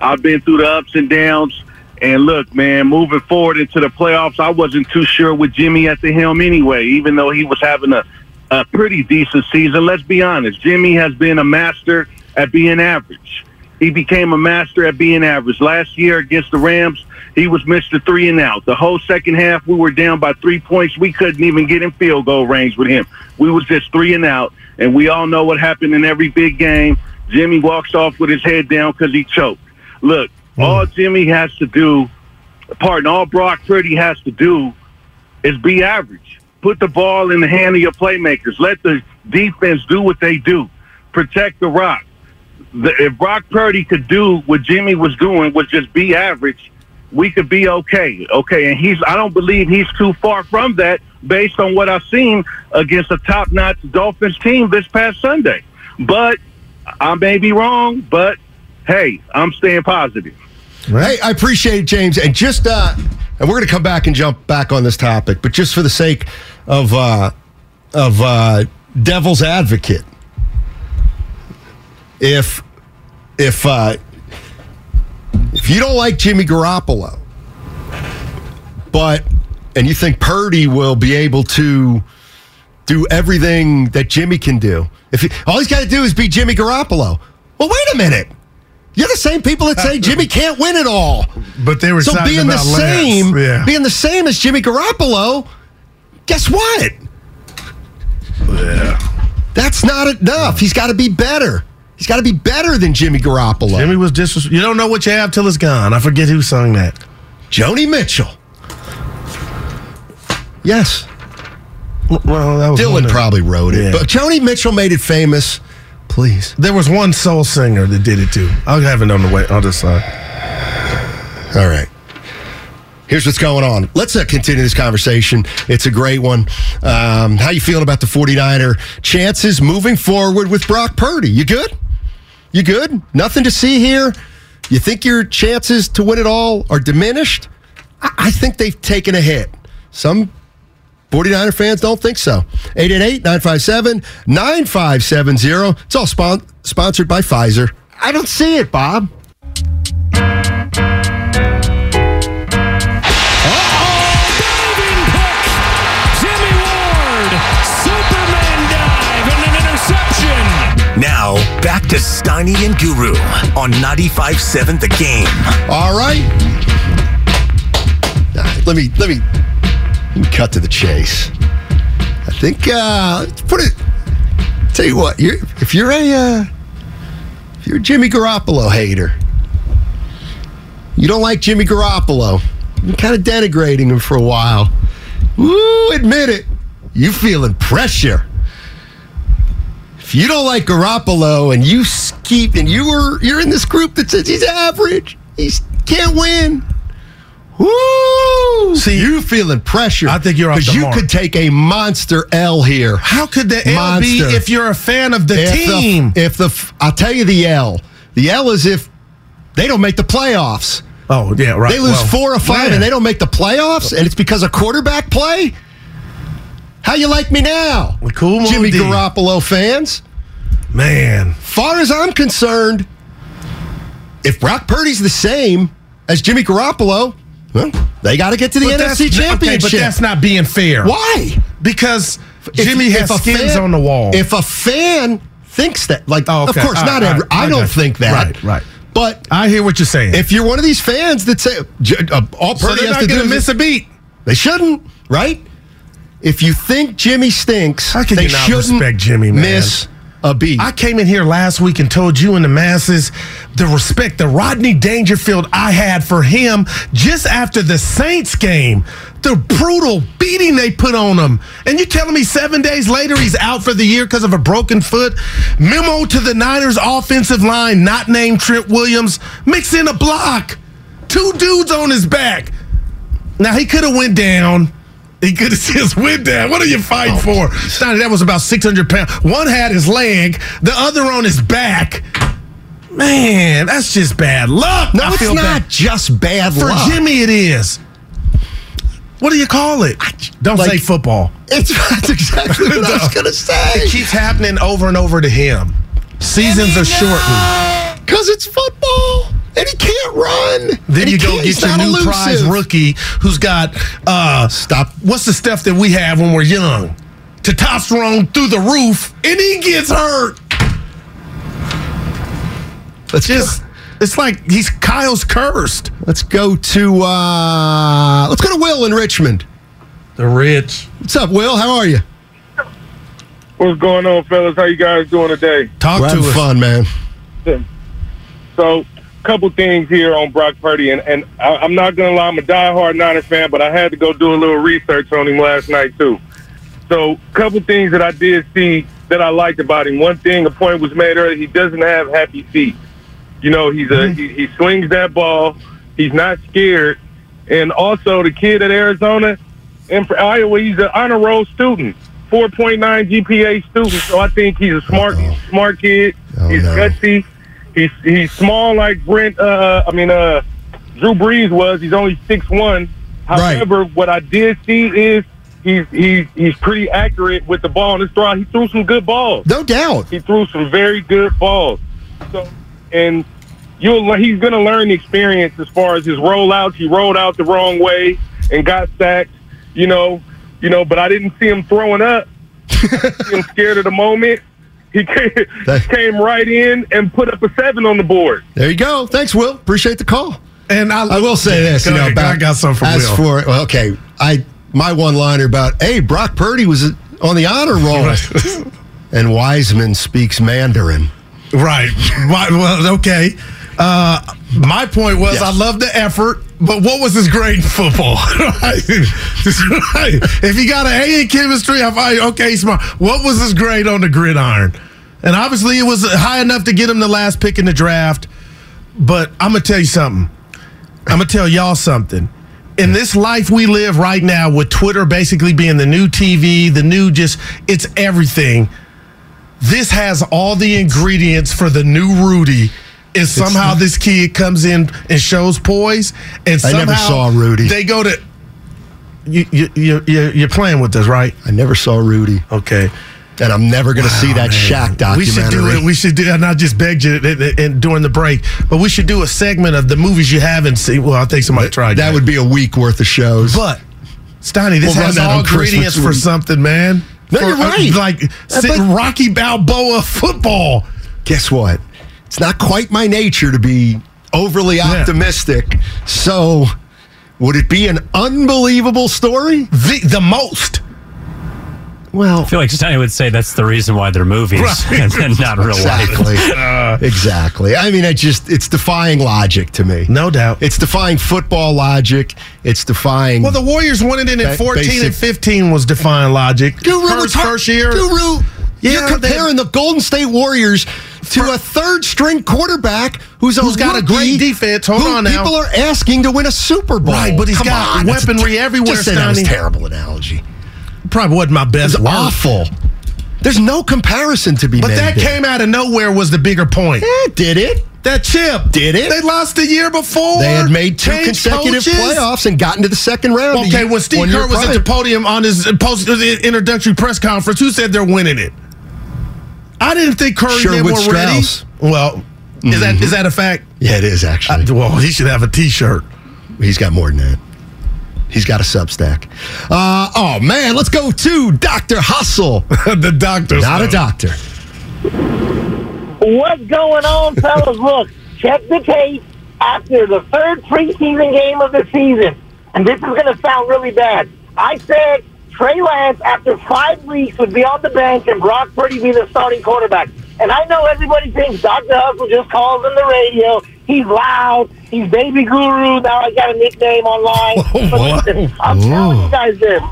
Speaker 5: I've been through the ups and downs. And look, man, moving forward into the playoffs, I wasn't too sure with Jimmy at the helm anyway, even though he was having a, a pretty decent season. Let's be honest. Jimmy has been a master at being average. He became a master at being average. Last year against the Rams, he was Mr. Three and out. The whole second half, we were down by three points. We couldn't even get in field goal range with him. We was just three and out. And we all know what happened in every big game. Jimmy walks off with his head down because he choked. Look, mm. all Jimmy has to do, pardon, all Brock Purdy has to do is be average. Put the ball in the hand of your playmakers. Let the defense do what they do. Protect the rock. The, if Brock Purdy could do what Jimmy was doing, was just be average, we could be okay. Okay, and he's I don't believe he's too far from that based on what I've seen against a top-notch Dolphins team this past Sunday. But I may be wrong, but hey, I'm staying positive.
Speaker 3: Hey, I appreciate it, James. And just uh and we're gonna come back and jump back on this topic, but just for the sake of uh of uh devil's advocate. If if uh if you don't like Jimmy Garoppolo, but and you think Purdy will be able to do everything that Jimmy can do, if he, all he's got to do is be Jimmy Garoppolo. Well, wait a minute. You're the same people that say Jimmy can't win it all.
Speaker 4: But they were
Speaker 3: So being the
Speaker 4: Lance.
Speaker 3: same,
Speaker 4: Yeah.
Speaker 3: being the same as Jimmy Garoppolo, guess what?
Speaker 4: yeah.
Speaker 3: That's not enough. He's got to be better. He's got to be better than Jimmy Garoppolo.
Speaker 4: Jimmy was just. You don't know what you have till it's gone. I forget who sung that.
Speaker 3: Joni Mitchell. Yes,
Speaker 4: Well, that was
Speaker 3: Dylan probably wrote it,
Speaker 4: Yeah.
Speaker 3: but Joni Mitchell made it famous. Please.
Speaker 4: There was one soul singer that did it too. I'll have it on the way on the side.
Speaker 3: All right. Here's what's going on. Let's uh, continue this conversation. It's a great one. Um, how you feeling about the 49er chances moving forward with Brock Purdy? You good? You good? Nothing to see here? You think your chances to win it all are diminished? I, I think they've taken a hit. Some 49er fans don't think so. 888-957-9570. It's all spon- sponsored by Pfizer. I don't see it, Bob.
Speaker 2: Back to Steiny and Guru on 95.7 The Game.
Speaker 3: All right. All right, let me let me let me cut to the chase. I think uh put it tell you what, you're if you're a uh if you're a Jimmy Garoppolo hater, you don't like Jimmy Garoppolo. You're kind of denigrating him for a while. Woo, admit it. You feeling pressure. If you don't like Garoppolo and you keep and you were you're in this group that says he's average, he can't win. Woo!
Speaker 4: See,
Speaker 3: you feeling pressure?
Speaker 4: I think you're off the
Speaker 3: you
Speaker 4: mark.
Speaker 3: could take a monster L here.
Speaker 4: How could the L be if you're a fan of the
Speaker 3: If the-
Speaker 4: team?
Speaker 3: if the I'll tell you the L. The L is if they don't make the playoffs.
Speaker 4: Oh yeah, right.
Speaker 3: They lose
Speaker 4: Well,
Speaker 3: four or five
Speaker 4: yeah.
Speaker 3: and they don't make the playoffs, and it's because of quarterback play. How you like me now,
Speaker 4: Cool
Speaker 3: Jimmy
Speaker 4: Moody.
Speaker 3: Garoppolo fans?
Speaker 4: Man,
Speaker 3: Far as I'm concerned, if Brock Purdy's the same as Jimmy Garoppolo, well, they got to get to the
Speaker 4: But
Speaker 3: NFC
Speaker 4: okay,
Speaker 3: Championship.
Speaker 4: but that's not being fair.
Speaker 3: Why?
Speaker 4: Because
Speaker 3: If-
Speaker 4: Jimmy has
Speaker 3: a
Speaker 4: skins
Speaker 3: fan-
Speaker 4: on the wall.
Speaker 3: If a fan thinks that, like,
Speaker 4: Oh, okay.
Speaker 3: of course,
Speaker 4: All
Speaker 3: not
Speaker 4: right,
Speaker 3: every.
Speaker 4: right.
Speaker 3: I don't think that.
Speaker 4: Right, right.
Speaker 3: But
Speaker 4: I hear what you're saying.
Speaker 3: if you're one of these fans that say uh, all
Speaker 4: so
Speaker 3: Purdy
Speaker 4: they're
Speaker 3: has
Speaker 4: not
Speaker 3: to do
Speaker 4: going to
Speaker 3: is
Speaker 4: miss a beat.
Speaker 3: They shouldn't, right? If you think Jimmy stinks, they shouldn't
Speaker 4: respect Jimmy, man?
Speaker 3: miss a beat.
Speaker 4: I came in here last week and told you and the masses the respect the Rodney Dangerfield I had for him just after the Saints game. The brutal beating they put on him. And you telling me seven days later he's out for the year because of a broken foot? Memo to the Niners offensive line, not named Trent Williams, mix in a block. Two dudes on his back. Now he could have went down. He could have just went down. What are you fighting oh. for? Sonny, that was about 600 pounds. One had his leg, the other on his back. Man, that's just bad luck.
Speaker 3: no,
Speaker 4: I
Speaker 3: it's not
Speaker 4: bad.
Speaker 3: just bad
Speaker 4: For
Speaker 3: luck.
Speaker 4: For Jimmy, it is. What do you call it? Don't
Speaker 3: like-
Speaker 4: say football.
Speaker 3: It's <laughs> that's exactly what I was <laughs> going to say.
Speaker 4: It keeps happening over and over to him. Seasons are shortened.
Speaker 3: Because it's football and he can't run.
Speaker 4: Then
Speaker 3: he
Speaker 4: you go
Speaker 3: he's
Speaker 4: get your
Speaker 3: not
Speaker 4: new
Speaker 3: elusive.
Speaker 4: prize rookie who's got uh
Speaker 3: Stop.
Speaker 4: What's the stuff that we have when we're young? Testosterone through the roof, and he gets hurt.
Speaker 3: Let's
Speaker 4: Just it's like he's Kyle's cursed.
Speaker 3: let's go to uh, let's go to Will in Richmond.
Speaker 4: The rich.
Speaker 3: What's up, Will? How are you?
Speaker 7: What's going on, fellas? How you guys doing today?
Speaker 4: Talk
Speaker 3: We're
Speaker 4: to us.
Speaker 3: fun, man.
Speaker 7: So, couple things here on Brock Purdy, and, and I, I'm not gonna lie, I'm a diehard Niners fan, but I had to go do a little research on him last night too. So, couple things that I did see that I liked about him. One thing, a point was made earlier, he doesn't have happy feet. You know, he's a mm-hmm. he, he swings that ball. He's not scared, and also the kid at Arizona and for Iowa, he's an honor roll student. 4.9 GPA student, so I think he's a smart,
Speaker 3: Uh-oh.
Speaker 7: smart kid.
Speaker 3: Oh,
Speaker 7: he's
Speaker 3: no.
Speaker 7: gutsy. He's he's small like Brent. Uh, I mean, uh, Drew Brees was. He's only six one.
Speaker 3: Right.
Speaker 7: However, what I did see is he's he's he's pretty accurate with the ball in his throw. He threw some good balls.
Speaker 3: No doubt.
Speaker 7: He threw some very good balls. So, and you'll he's going to learn the experience as far as his rollouts. He rolled out the wrong way and got sacked. You know, you know, but I didn't see him throwing up. I'm scared of the moment. He came, <laughs> came right in and put up a seven on the board.
Speaker 3: There you go. Thanks, Will. Appreciate the call.
Speaker 4: And I,
Speaker 3: I will say this, you know,
Speaker 4: ahead,
Speaker 3: about
Speaker 4: I got something for
Speaker 3: as
Speaker 4: Will.
Speaker 3: for well, okay, I my one liner about hey, Brock Purdy was on the honor roll, and Wiseman speaks Mandarin.
Speaker 4: Right. Well, okay. Uh, my point was
Speaker 3: Yes.
Speaker 4: I love the effort, but what was his grade in football? <laughs> If he got an A in chemistry, I'm like, okay, smart. What was his grade on the gridiron? And obviously, it was high enough to get him the last pick in the draft. But I'm gonna tell you something. I'm gonna tell y'all something. In this life we live right now, with Twitter basically being the new TV, the new just it's everything this has all the ingredients for the new Rudy. Is somehow this kid comes in and shows poise, and
Speaker 3: I
Speaker 4: somehow
Speaker 3: never saw Rudy.
Speaker 4: They go to you. You you you- you're playing with us, right?
Speaker 3: I never saw Rudy,
Speaker 4: Okay.
Speaker 3: and I'm never going to see that
Speaker 4: man.
Speaker 3: Shaq
Speaker 4: We should do it. We should do. And I just begged you and- and during the break, but we should do a segment of the movies you haven't seen. Well, I think somebody tried
Speaker 3: that would be a week worth of shows.
Speaker 4: But Stoney, this
Speaker 3: We'll
Speaker 4: has
Speaker 3: that
Speaker 4: all ingredients for something, man.
Speaker 3: No,
Speaker 4: For,
Speaker 3: you're
Speaker 4: uh,
Speaker 3: right.
Speaker 4: like
Speaker 3: Uh,
Speaker 4: sit-
Speaker 3: but-
Speaker 4: Rocky Balboa football.
Speaker 3: guess what? It's not quite my nature to be overly optimistic. So, would it be an unbelievable story?
Speaker 4: The, the most.
Speaker 3: Well,
Speaker 8: I feel like Steiny would say that's the reason why they're movies
Speaker 4: Right. <laughs>
Speaker 8: and, and not real
Speaker 3: exactly.
Speaker 8: life. <laughs> Uh.
Speaker 3: exactly. I mean, it just it's defying logic to me.
Speaker 4: No doubt.
Speaker 3: It's defying football logic. It's defying.
Speaker 4: Well, the Warriors won it in
Speaker 3: Ba-
Speaker 4: at 14 and 15 was defying logic.
Speaker 3: Guru,
Speaker 4: first,
Speaker 3: talk-
Speaker 4: first year.
Speaker 3: Guru,
Speaker 4: Yeah,
Speaker 3: you're comparing the Golden State Warriors to a third string quarterback who's,
Speaker 4: Who's got a great defense. Hold on now.
Speaker 3: People are asking to win a Super Bowl.
Speaker 4: Right, but he's
Speaker 3: Come
Speaker 4: got
Speaker 3: on,
Speaker 4: weaponry everywhere,
Speaker 3: Just that was a terrible analogy.
Speaker 4: Probably wasn't my
Speaker 3: It
Speaker 4: best
Speaker 3: was awful. There's no comparison to be
Speaker 4: But
Speaker 3: made.
Speaker 4: But that
Speaker 3: there.
Speaker 4: came out of nowhere was the bigger point.
Speaker 3: Eh, did it?
Speaker 4: That chip
Speaker 3: Did it?
Speaker 4: They lost the year before.
Speaker 3: They had made two consecutive
Speaker 4: coaches.
Speaker 3: playoffs and gotten to the second round.
Speaker 4: Okay, when Steve Kerr was at the podium on his post introductory press conference, who said they're winning it? I didn't think Curry
Speaker 3: Sherwood
Speaker 4: did more ready.
Speaker 3: Strauss.
Speaker 4: Well, is that is that a fact?
Speaker 3: yeah, it is actually.
Speaker 4: Uh, well, he should have a T-shirt.
Speaker 3: He's got more than that. He's got a Substack. Uh, oh man, let's go to Doctor Hustle. <laughs>
Speaker 4: the doctor,
Speaker 3: Not a doctor.
Speaker 9: What's going on, fellas? Look, check the tape after the third preseason game of the season. And this is going to sound really bad. I said Trey Lance, after five weeks, would be on the bench and Brock Purdy be the starting quarterback. And I know everybody thinks Dr. Hustle just calls on the radio. He's loud. He's baby guru. Now I got a nickname online. <laughs> But listen, I'm telling you guys this.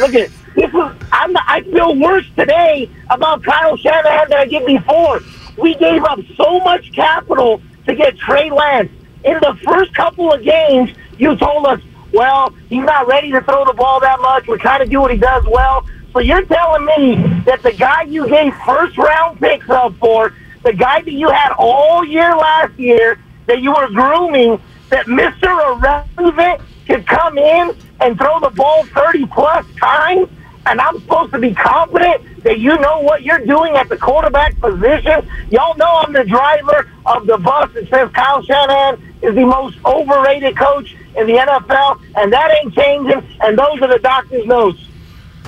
Speaker 9: Look at this is I'm I feel worse today about Kyle Shanahan than I did before. We gave up so much capital to get Trey Lance. In the first couple of games, you told us, well, he's not ready to throw the ball that much. We kind of do what he does well. So you're telling me that the guy you gave first round picks up for, the guy that you had all year last year, that you were grooming, that Mr. Irrelevant could come in and throw the ball 30 plus times, and I'm supposed to be confident that you know what you're doing at the quarterback position. Y'all know I'm the driver of the bus that says Kyle Shanahan is the most overrated coach in the NFL, and that ain't changing, and those are the doctor's notes.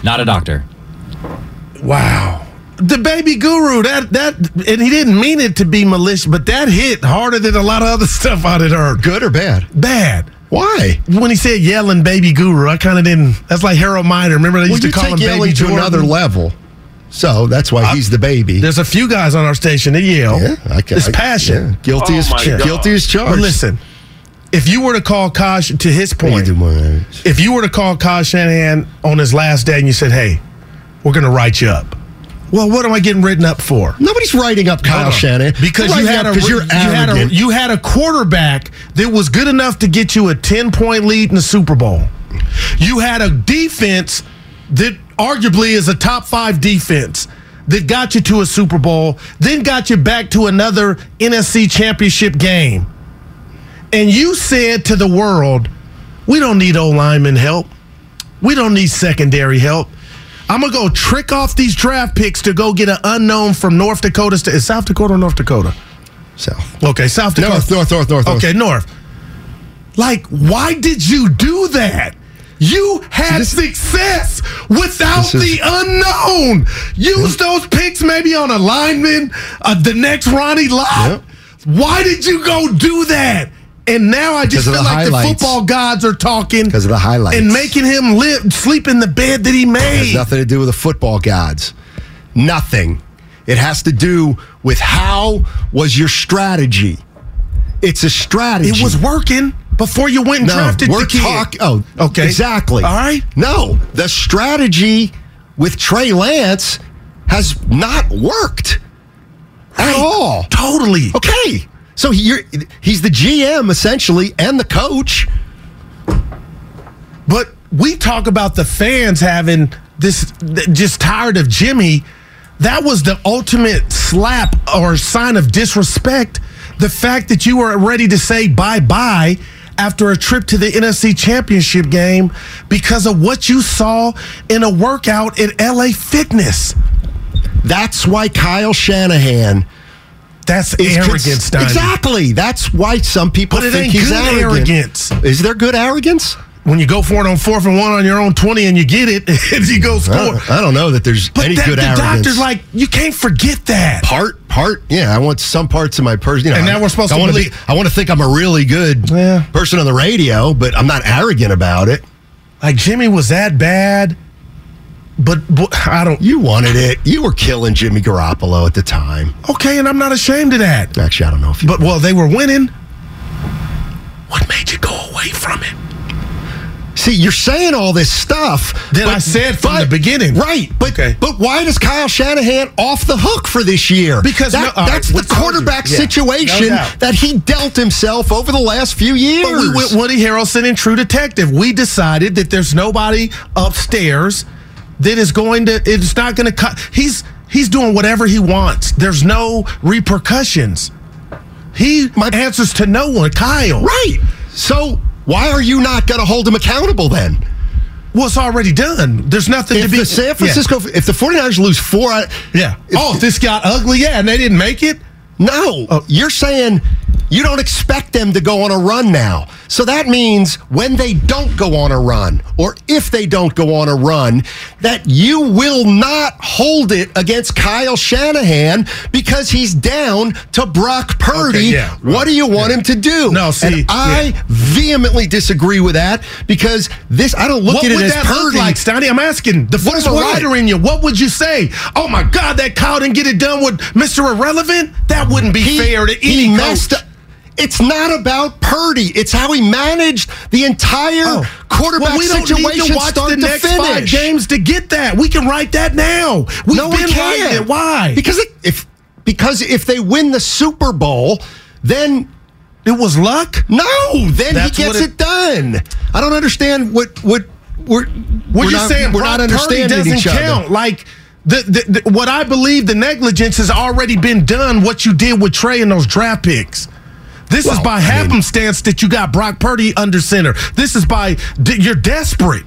Speaker 10: Not a doctor.
Speaker 4: Wow. The baby guru, that that and he didn't mean it to be malicious, but that hit harder than a lot of other <laughs> stuff I had heard.
Speaker 3: Good or bad?
Speaker 4: Bad.
Speaker 3: Why?
Speaker 4: When he said yelling baby guru, I kind of didn't. That's like Harold Miner. Remember they
Speaker 3: Well,
Speaker 4: used
Speaker 3: you
Speaker 4: to call
Speaker 3: take
Speaker 4: him
Speaker 3: yelling
Speaker 4: baby
Speaker 3: to
Speaker 4: Jordan?
Speaker 3: another level. So that's why he's the baby.
Speaker 4: There's a few guys on our station that yell.
Speaker 3: Yeah, I can-
Speaker 4: it's
Speaker 3: I-
Speaker 4: passion.
Speaker 3: yeah. Guilty
Speaker 6: Oh
Speaker 3: as
Speaker 6: my
Speaker 3: guilty as charged.
Speaker 4: But listen, if you were to call Kosh to his point,
Speaker 3: do more
Speaker 4: if you were to call Kyle Shanahan on his last day and you said, "Hey, we're going to write you up," well, what am I getting written up for?
Speaker 3: Nobody's writing up Kyle
Speaker 4: Hold on.
Speaker 3: Shanahan
Speaker 4: because you had
Speaker 3: up
Speaker 4: a
Speaker 3: 'cause you're
Speaker 4: you had a
Speaker 3: arrogant.
Speaker 4: you had a quarterback that was good enough to get you a ten point lead in the Super Bowl. You had a defense that arguably is a top five defense that got you to a Super Bowl, then got you back to another NFC Championship game, and you said to the world, "We don't need O lineman help. We don't need secondary help." I'm gonna go trick off these draft picks to go get an unknown from North Dakota State. Is South Dakota or North Dakota?
Speaker 3: South.
Speaker 4: Okay, South Dakota.
Speaker 3: North, north, north, north, north.
Speaker 4: Okay, North. Like, why did you do that? You had
Speaker 3: This-
Speaker 4: success without
Speaker 3: is-
Speaker 4: the unknown. Use those picks maybe on a lineman, uh, the next Ronnie Lott.
Speaker 3: Yep.
Speaker 4: Why did you go do that? And now I just feel
Speaker 3: the
Speaker 4: like the football gods are talking
Speaker 3: Because of the highlights.
Speaker 4: and making him live, sleep in the bed that he
Speaker 3: It
Speaker 4: made.
Speaker 3: has nothing to do with the football gods. Nothing. It has to do with how was your strategy. It's a strategy.
Speaker 4: It was working before you went and
Speaker 3: no,
Speaker 4: drafted
Speaker 3: we're
Speaker 4: the
Speaker 3: talk- Oh,
Speaker 4: Okay.
Speaker 3: exactly.
Speaker 4: All right.
Speaker 3: No, the strategy with Trey Lance has not worked at all.
Speaker 4: Totally.
Speaker 3: Okay, so you're, he's the GM essentially and the coach.
Speaker 4: But we talk about the fans having this just tired of Jimmy. That was the ultimate slap or sign of disrespect. The fact that you were ready to say bye bye after a trip to the NFC Championship game because of what you saw in a workout at LA Fitness.
Speaker 3: That's why Kyle Shanahan
Speaker 4: That's
Speaker 3: is
Speaker 4: arrogance,
Speaker 3: cons- Exactly. That's why some people
Speaker 4: But
Speaker 3: think he's
Speaker 4: good
Speaker 3: arrogant.
Speaker 4: arrogance.
Speaker 3: Is there good arrogance?
Speaker 4: When you go for it on fourth and one on your own 20 and you get it, <laughs> and you go
Speaker 3: I
Speaker 4: score.
Speaker 3: don't, I don't know that there's
Speaker 4: But
Speaker 3: any
Speaker 4: that,
Speaker 3: good
Speaker 4: the
Speaker 3: arrogance.
Speaker 4: doctor's like, you can't forget that.
Speaker 3: part part yeah i want some parts of my person you know
Speaker 4: And now we're supposed
Speaker 3: I
Speaker 4: to
Speaker 3: be, i want to think i'm a really good
Speaker 4: Yeah.
Speaker 3: person on the radio but i'm not arrogant about it
Speaker 4: Like Jimmy was that bad, but, but I don't.
Speaker 3: you wanted it you were killing jimmy garoppolo at the time
Speaker 4: Okay, and I'm not ashamed of that.
Speaker 3: actually i don't know if you
Speaker 4: But well, they were winning. What made you go away from it?
Speaker 3: See you're saying all this stuff
Speaker 4: That I said from the beginning.
Speaker 3: right but
Speaker 4: Okay.
Speaker 3: but why does kyle shanahan off the hook for this year
Speaker 4: Because
Speaker 3: That-
Speaker 4: no- all right,
Speaker 3: that's the
Speaker 4: what's told you?
Speaker 3: quarterback
Speaker 4: Yeah,
Speaker 3: situation
Speaker 4: no
Speaker 3: that he dealt himself over the last few years
Speaker 4: But we went Woody Harrelson and True Detective. We decided that there's nobody upstairs that is going to. It's not going to cut. He's he's doing whatever he wants. There's no repercussions. He my answers to no one. Kyle.
Speaker 3: Right. So why are you not going to hold him accountable then?
Speaker 4: Well, it's already done. There's nothing
Speaker 3: If
Speaker 4: to be.
Speaker 3: the San Francisco, if the 49ers lose four, out-
Speaker 4: Yeah.
Speaker 3: If-
Speaker 4: oh, if this got ugly, yeah, and they didn't make it.
Speaker 3: No,
Speaker 4: Oh.
Speaker 3: you're saying you don't expect them to go on a run now. So that means when they don't go on a run, or if they don't go on a run, that you will not hold it against Kyle Shanahan because he's down to Brock Purdy.
Speaker 4: Okay, yeah, right.
Speaker 3: What do you want him to do?
Speaker 4: No, see,
Speaker 3: and I
Speaker 4: yeah.
Speaker 3: vehemently disagree with that because this I don't look
Speaker 4: what
Speaker 3: at it
Speaker 4: would
Speaker 3: as
Speaker 4: that
Speaker 3: Purdy.
Speaker 4: look like, Stoney? I'm asking the
Speaker 3: What is
Speaker 4: former
Speaker 3: what?
Speaker 4: writer in you. What would you say? Oh my God, that Kyle didn't get it done with Mr. Irrelevant. That wouldn't be fair to any
Speaker 3: he
Speaker 4: coach.
Speaker 3: It's not about Purdy. It's how he managed the entire
Speaker 4: Oh.
Speaker 3: quarterback
Speaker 4: well, we don't
Speaker 3: situation
Speaker 4: need to watch
Speaker 3: start
Speaker 4: the
Speaker 3: to
Speaker 4: next
Speaker 3: finish.
Speaker 4: five games to get that. We can write that now. We've
Speaker 3: no,
Speaker 4: been writing
Speaker 3: can't.
Speaker 4: it. Why?
Speaker 3: Because it, if because if they win the Super Bowl, then
Speaker 4: it was luck.
Speaker 3: no, then
Speaker 4: That's
Speaker 3: he gets
Speaker 4: it-
Speaker 3: it, done. I don't understand what what we're
Speaker 4: We're
Speaker 3: we're
Speaker 4: just
Speaker 3: not,
Speaker 4: saying
Speaker 3: we're
Speaker 4: Brock
Speaker 3: not
Speaker 4: Purdy
Speaker 3: understanding
Speaker 4: doesn't
Speaker 3: each
Speaker 4: count.
Speaker 3: other.
Speaker 4: Like the, the, the what I believe the negligence has already been done. What you did with Trey and those draft picks. This is by
Speaker 3: I mean-
Speaker 4: happenstance that you got Brock Purdy under center. This is by you're desperate.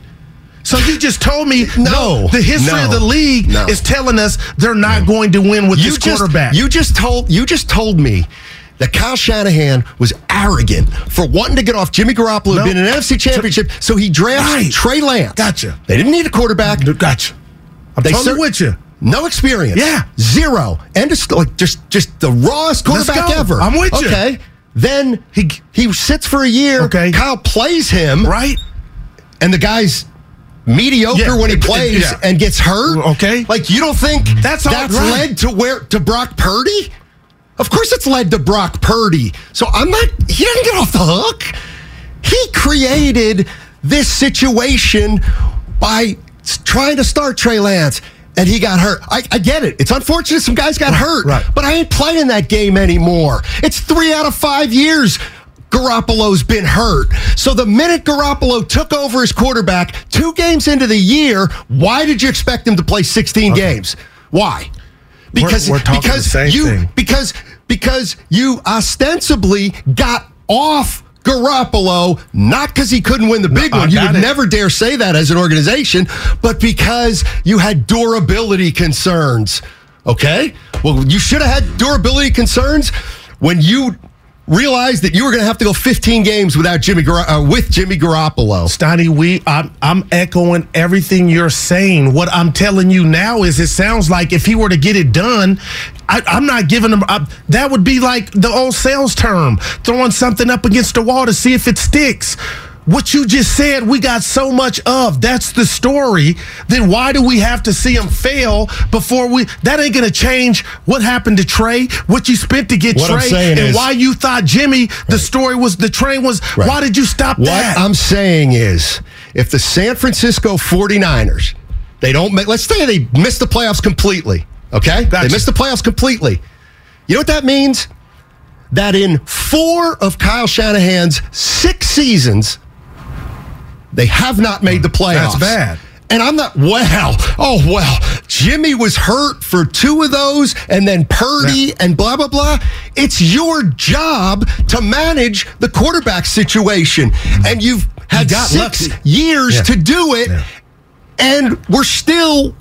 Speaker 4: So you just told me
Speaker 3: No,
Speaker 4: the history of the league
Speaker 3: no.
Speaker 4: is telling us they're not going to win with
Speaker 3: you
Speaker 4: this
Speaker 3: just,
Speaker 4: quarterback.
Speaker 3: You just told you just told me that Kyle Shanahan was arrogant for wanting to get off Jimmy Garoppolo,
Speaker 4: No.
Speaker 3: been in an NFC championship, so he drafts
Speaker 4: Right.
Speaker 3: Trey Lance.
Speaker 4: Gotcha.
Speaker 3: They didn't need a quarterback.
Speaker 4: gotcha. I'm
Speaker 3: They
Speaker 4: totally
Speaker 3: cer-
Speaker 4: with you.
Speaker 3: No experience.
Speaker 4: Yeah.
Speaker 3: Zero. And just like just just the rawest quarterback ever.
Speaker 4: I'm with you.
Speaker 3: Okay. Then he he sits for a year.
Speaker 4: Okay.
Speaker 3: Kyle plays him.
Speaker 4: Right?
Speaker 3: And the guy's mediocre
Speaker 4: Yeah.
Speaker 3: when he plays
Speaker 4: yeah.
Speaker 3: and gets hurt.
Speaker 4: Okay.
Speaker 3: Like you don't think
Speaker 4: That's
Speaker 3: that's
Speaker 4: right.
Speaker 3: led to where to Brock Purdy? Of course it's led to Brock Purdy. So I'm not he doesn't get off the hook. He created this situation by trying to start Trey Lance. And he got hurt. I, I get it. It's unfortunate some guys got hurt,
Speaker 4: right.
Speaker 3: but I ain't playing that game anymore. It's three out of five years Garoppolo's been hurt. So the minute Garoppolo took over as quarterback, two games into the year, why did you expect him to play 16 games? Why? Because
Speaker 4: we're talking
Speaker 3: because
Speaker 4: the same
Speaker 3: you
Speaker 4: thing.
Speaker 3: because because you ostensibly got off Garoppolo not because he couldn't win the big
Speaker 4: I
Speaker 3: one. You would
Speaker 4: it.
Speaker 3: never dare say that as an organization, but because you had durability concerns. Okay? Well, you should have had durability concerns when you realized that you were going to have to go 15 games without Jimmy Gar- uh, with Jimmy Garoppolo.
Speaker 4: Stoney, we I'm, I'm echoing everything you're saying. What I'm telling you now is it sounds like if he were to get it done, I, I'm not giving him. I, that would be like the old sales term, throwing something up against the wall to see if it sticks. What you just said, we got so much of. That's the story. Then why do we have to see him fail before we? That ain't gonna change what happened to Trey, what you spent to get
Speaker 3: What
Speaker 4: Trey, and
Speaker 3: is-
Speaker 4: why you thought Jimmy. The story was the train was.
Speaker 3: Right.
Speaker 4: Why did you stop that?
Speaker 3: What
Speaker 4: that?
Speaker 3: I'm saying is, if the San Francisco 49ers, they don't make, let's say they miss the playoffs completely, okay?
Speaker 4: Gotcha.
Speaker 3: They miss the playoffs completely. You know what that means? That in four of Kyle Shanahan's six seasons, they have not made the playoffs.
Speaker 4: That's bad.
Speaker 3: And I'm not, well, oh, well, Jimmy was hurt for two of those, and then Purdy and blah, blah, blah. It's your job to manage the quarterback situation. And you've had
Speaker 4: got
Speaker 3: six
Speaker 4: lucky.
Speaker 3: years
Speaker 4: Yeah.
Speaker 3: to do it,
Speaker 4: Yeah.
Speaker 3: and we're still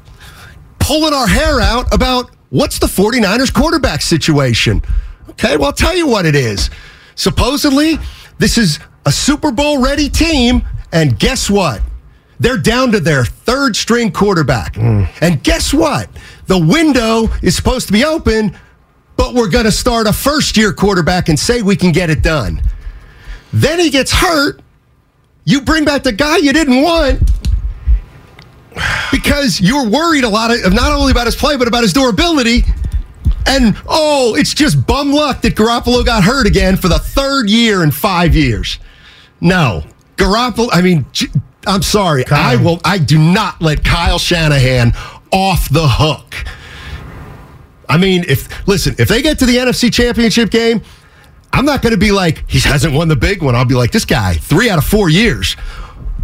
Speaker 3: pulling our hair out about what's the 49ers quarterback situation. Okay, well, I'll tell you what it is. Supposedly, this is a Super Bowl ready team, and guess what? They're down to their third string quarterback. Hmm. And guess what? The window is supposed to be open, but we're going to start a first year quarterback and say we can get it done. Then he gets hurt. You bring back the guy you didn't want because you're worried a lot of not only about his play but about his durability. And oh, it's just bum luck that Garoppolo got hurt again for the third year in five years. No, Garoppolo. I mean, I'm sorry. I will. I do not let Kyle Shanahan off the hook. I mean, if listen, if they get to the NFC Championship game, I'm not going to be like he hasn't won the big one. I'll be like this guy, three out of four years,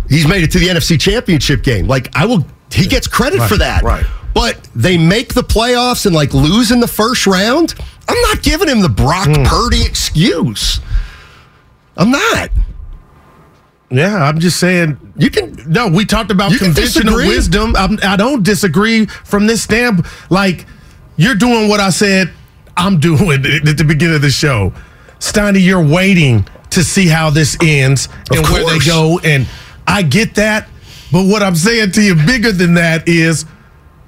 Speaker 3: he's made it to the NFC Championship game. Like I will, he gets credit
Speaker 4: Right,
Speaker 3: for that.
Speaker 4: right.
Speaker 3: but they make the playoffs and like lose in the first round, I'm not giving him the Brock
Speaker 4: Hmm.
Speaker 3: Purdy excuse. I'm not.
Speaker 4: Yeah, I'm just saying.
Speaker 3: You can
Speaker 4: No, we talked about conventional
Speaker 3: disagree.
Speaker 4: wisdom. I'm, I don't disagree from this stamp. Like you're doing what I said I'm <laughs> doing at the beginning of the show. Steiny, you're waiting to see how this ends
Speaker 3: Of
Speaker 4: and where they go, and I get that. But what I'm saying to you, bigger than that, is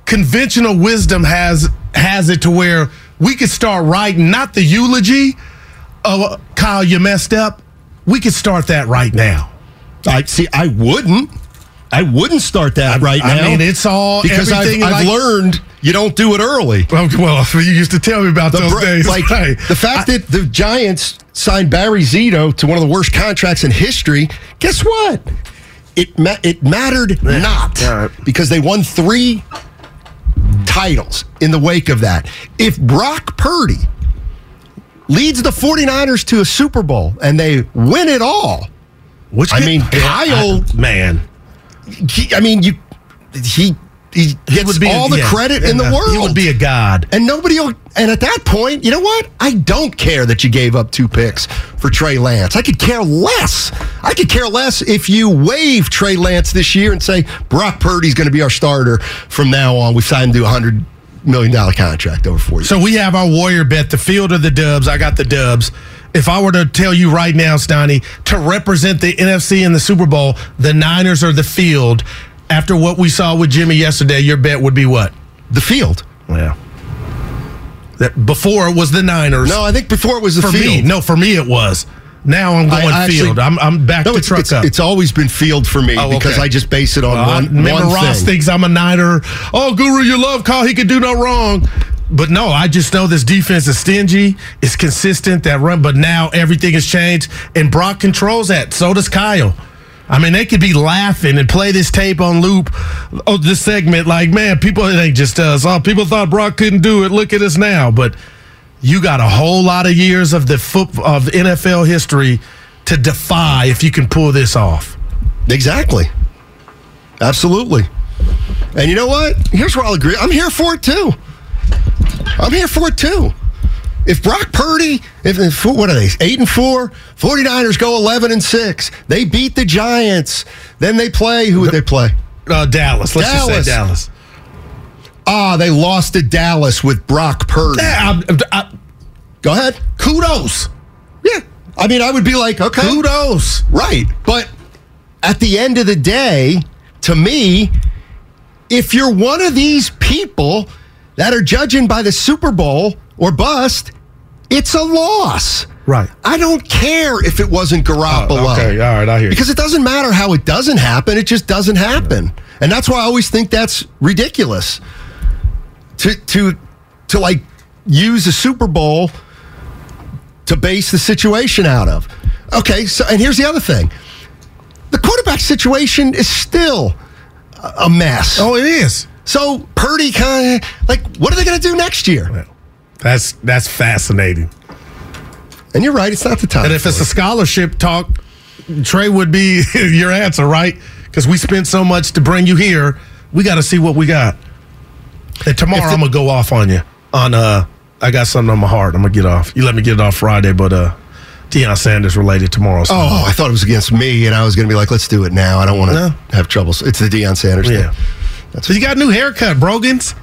Speaker 4: conventional wisdom has has it to where we could start writing not the eulogy of uh, Kyle, you messed up. We could start that right now.
Speaker 3: I see. I wouldn't. I wouldn't start that right
Speaker 4: I
Speaker 3: now.
Speaker 4: I mean, it's all
Speaker 3: because I've, I've
Speaker 4: like-
Speaker 3: learned you don't do it early.
Speaker 4: Well, well, <laughs> you used to tell me about
Speaker 3: The
Speaker 4: those
Speaker 3: br-
Speaker 4: days.
Speaker 3: like
Speaker 4: Hey,
Speaker 3: the fact that the Giants signed Barry Zito to one of the worst contracts in history. Guess what? It ma- it mattered not
Speaker 4: All right.
Speaker 3: because they won three titles in the wake of that. If Brock Purdy leads the 49ers to a Super Bowl and they win it all,
Speaker 4: which
Speaker 3: I mean, Kyle-
Speaker 4: I- man,
Speaker 3: he, I mean, you he he gets
Speaker 4: would be a-
Speaker 3: all the
Speaker 4: yeah,
Speaker 3: credit in the
Speaker 4: uh,
Speaker 3: world.
Speaker 4: He would be a god.
Speaker 3: And nobody will. And at that point, you know what? I don't care that you gave up two picks for Trey Lance. I could care less. I could care less if you waive Trey Lance this year and say Brock Purdy's going to be our starter from now on. We've signed him to a hundred million dollar contract over four years.
Speaker 4: So we have our warrior bet: the field or the Dubs. I got the Dubs. If I were to tell you right now, Steiny, to represent the NFC in the Super Bowl, the Niners are the field, after what we saw with Jimmy yesterday, your bet would be what?
Speaker 3: the field.
Speaker 4: Yeah. That before it was the Niners.
Speaker 3: No, I think before it was the
Speaker 4: for
Speaker 3: field.
Speaker 4: me, no, for me it was. Now I'm
Speaker 3: I
Speaker 4: going
Speaker 3: actually-
Speaker 4: field. I'm I'm back
Speaker 3: No,
Speaker 4: to
Speaker 3: it's,
Speaker 4: truck
Speaker 3: it's,
Speaker 4: up.
Speaker 3: it's always been field for me
Speaker 4: Oh,
Speaker 3: because
Speaker 4: okay.
Speaker 3: I just base it on
Speaker 4: Well, I
Speaker 3: one,
Speaker 4: remember
Speaker 3: one
Speaker 4: Ross
Speaker 3: thing.
Speaker 4: thinks I'm a Niner. Oh, Guru, you love Kyle. He could do no wrong. But no, I just know this defense is stingy. It's consistent that run, but now everything has changed, and Brock controls that. So does Kyle. I mean, they could be laughing and play this tape on loop. Oh, this segment, like man, people it ain't just us. Oh, people thought Brock couldn't do it. Look at us now. But you got a whole lot of years of the foot of NFL history to defy if you can pull this off.
Speaker 3: Exactly. Absolutely. And you know what? Here's where I'll agree. I'm here for it too. I'm here for it too. If Brock Purdy, if, if what are they, eight and four, 49ers go 11 and six, they beat the Giants, then they play, who would they play?
Speaker 4: Uh, Dallas. Let's
Speaker 3: Dallas.
Speaker 4: just say Dallas.
Speaker 3: Ah, they lost to Dallas with Brock Purdy.
Speaker 4: Yeah, I- I-
Speaker 3: Go ahead.
Speaker 4: kudos.
Speaker 3: Yeah. I mean, I would be like, okay.
Speaker 4: Kudos.
Speaker 3: Right. But at the end of the day, to me, if you're one of these people that are judging by the Super Bowl or bust, it's a loss.
Speaker 4: Right.
Speaker 3: I don't care if it wasn't Garoppolo.
Speaker 4: Oh, okay. All right. I hear you.
Speaker 3: Because it doesn't matter how it doesn't happen, it just doesn't happen. And that's why I always think that's ridiculous. To to to like use a Super Bowl to base the situation out of. Okay, so and here's the other thing. The quarterback situation is still a mess.
Speaker 4: Oh, it is.
Speaker 3: So Purdy kind of like what are they going to do next year?
Speaker 4: That's that's fascinating.
Speaker 3: And you're right, it's not the time.
Speaker 4: And if it's a scholarship talk, Trey would be <laughs> your answer, right? Because we spent so much to bring you here. We got to see what we got. And tomorrow
Speaker 3: the-
Speaker 4: I'm gonna go off on you. On uh, I got something on my heart. I'm gonna get off. You let me get it off Friday, but uh, Deion Sanders related tomorrow. So.
Speaker 3: Oh, I thought it was against me, and I was going to be like, "Let's do it now." I don't want to
Speaker 4: No.
Speaker 3: have trouble. It's the Deion Sanders
Speaker 4: yeah.
Speaker 3: thing.
Speaker 4: So you got a new haircut, Brogans?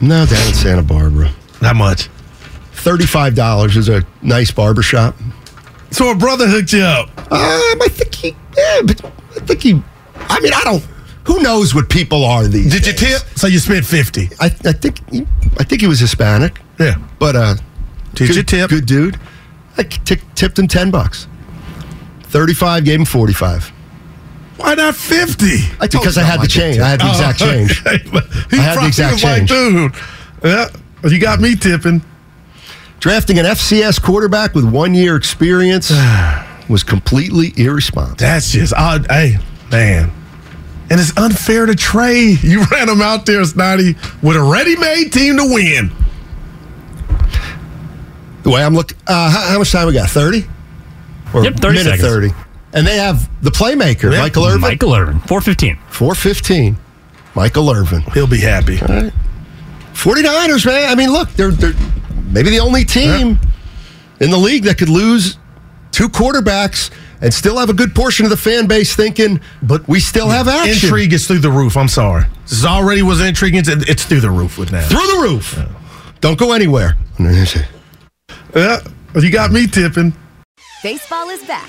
Speaker 3: No, down in Santa Barbara,
Speaker 4: Not much?
Speaker 3: thirty-five dollars is a nice barber shop.
Speaker 4: So a brother hooked you up.
Speaker 3: Um, I think he, yeah, but I think he. I mean, I don't. Who knows what people are these?
Speaker 4: Did you tip? So you spent fifty.
Speaker 3: I, I think he, I think he was Hispanic,
Speaker 4: Yeah.
Speaker 3: but uh,
Speaker 4: Did
Speaker 3: good,
Speaker 4: you tip?
Speaker 3: Good dude. I t- tipped him ten bucks. Thirty-five, gave him forty-five.
Speaker 4: Why not fifty?
Speaker 3: I because I had the change. I had the exact change.
Speaker 4: Oh, Okay. He
Speaker 3: I had the exact
Speaker 4: was like,
Speaker 3: change.
Speaker 4: dude, yeah, you got me tipping.
Speaker 3: Drafting an FCS quarterback with one-year experience <sighs> was completely irresponsible.
Speaker 4: That's just odd. Hey, man. And it's unfair to Trey. You <laughs> ran him out there, Snotty, with a ready-made team to win.
Speaker 3: The way I'm looking, uh, how, how much time we got? Thirty? Or
Speaker 8: Yep, 30
Speaker 3: minute
Speaker 8: seconds.
Speaker 3: thirty. And they have the playmaker,
Speaker 4: Yeah,
Speaker 3: Michael Irvin,
Speaker 8: Michael Irvin, 415.
Speaker 3: four fifteen. Michael Irvin.
Speaker 4: He'll be happy.
Speaker 3: All right. 49ers, man. I mean, look, they're, they're maybe the only team in the league that could lose two quarterbacks and still have a good portion of the fan base thinking, but we still have action.
Speaker 4: Intrigue is through the roof. I'm sorry. This is already was intriguing. It's, it's through the roof with now.
Speaker 3: Through the roof. Don't go anywhere.
Speaker 4: Yeah, you got me tipping.
Speaker 11: Baseball is back,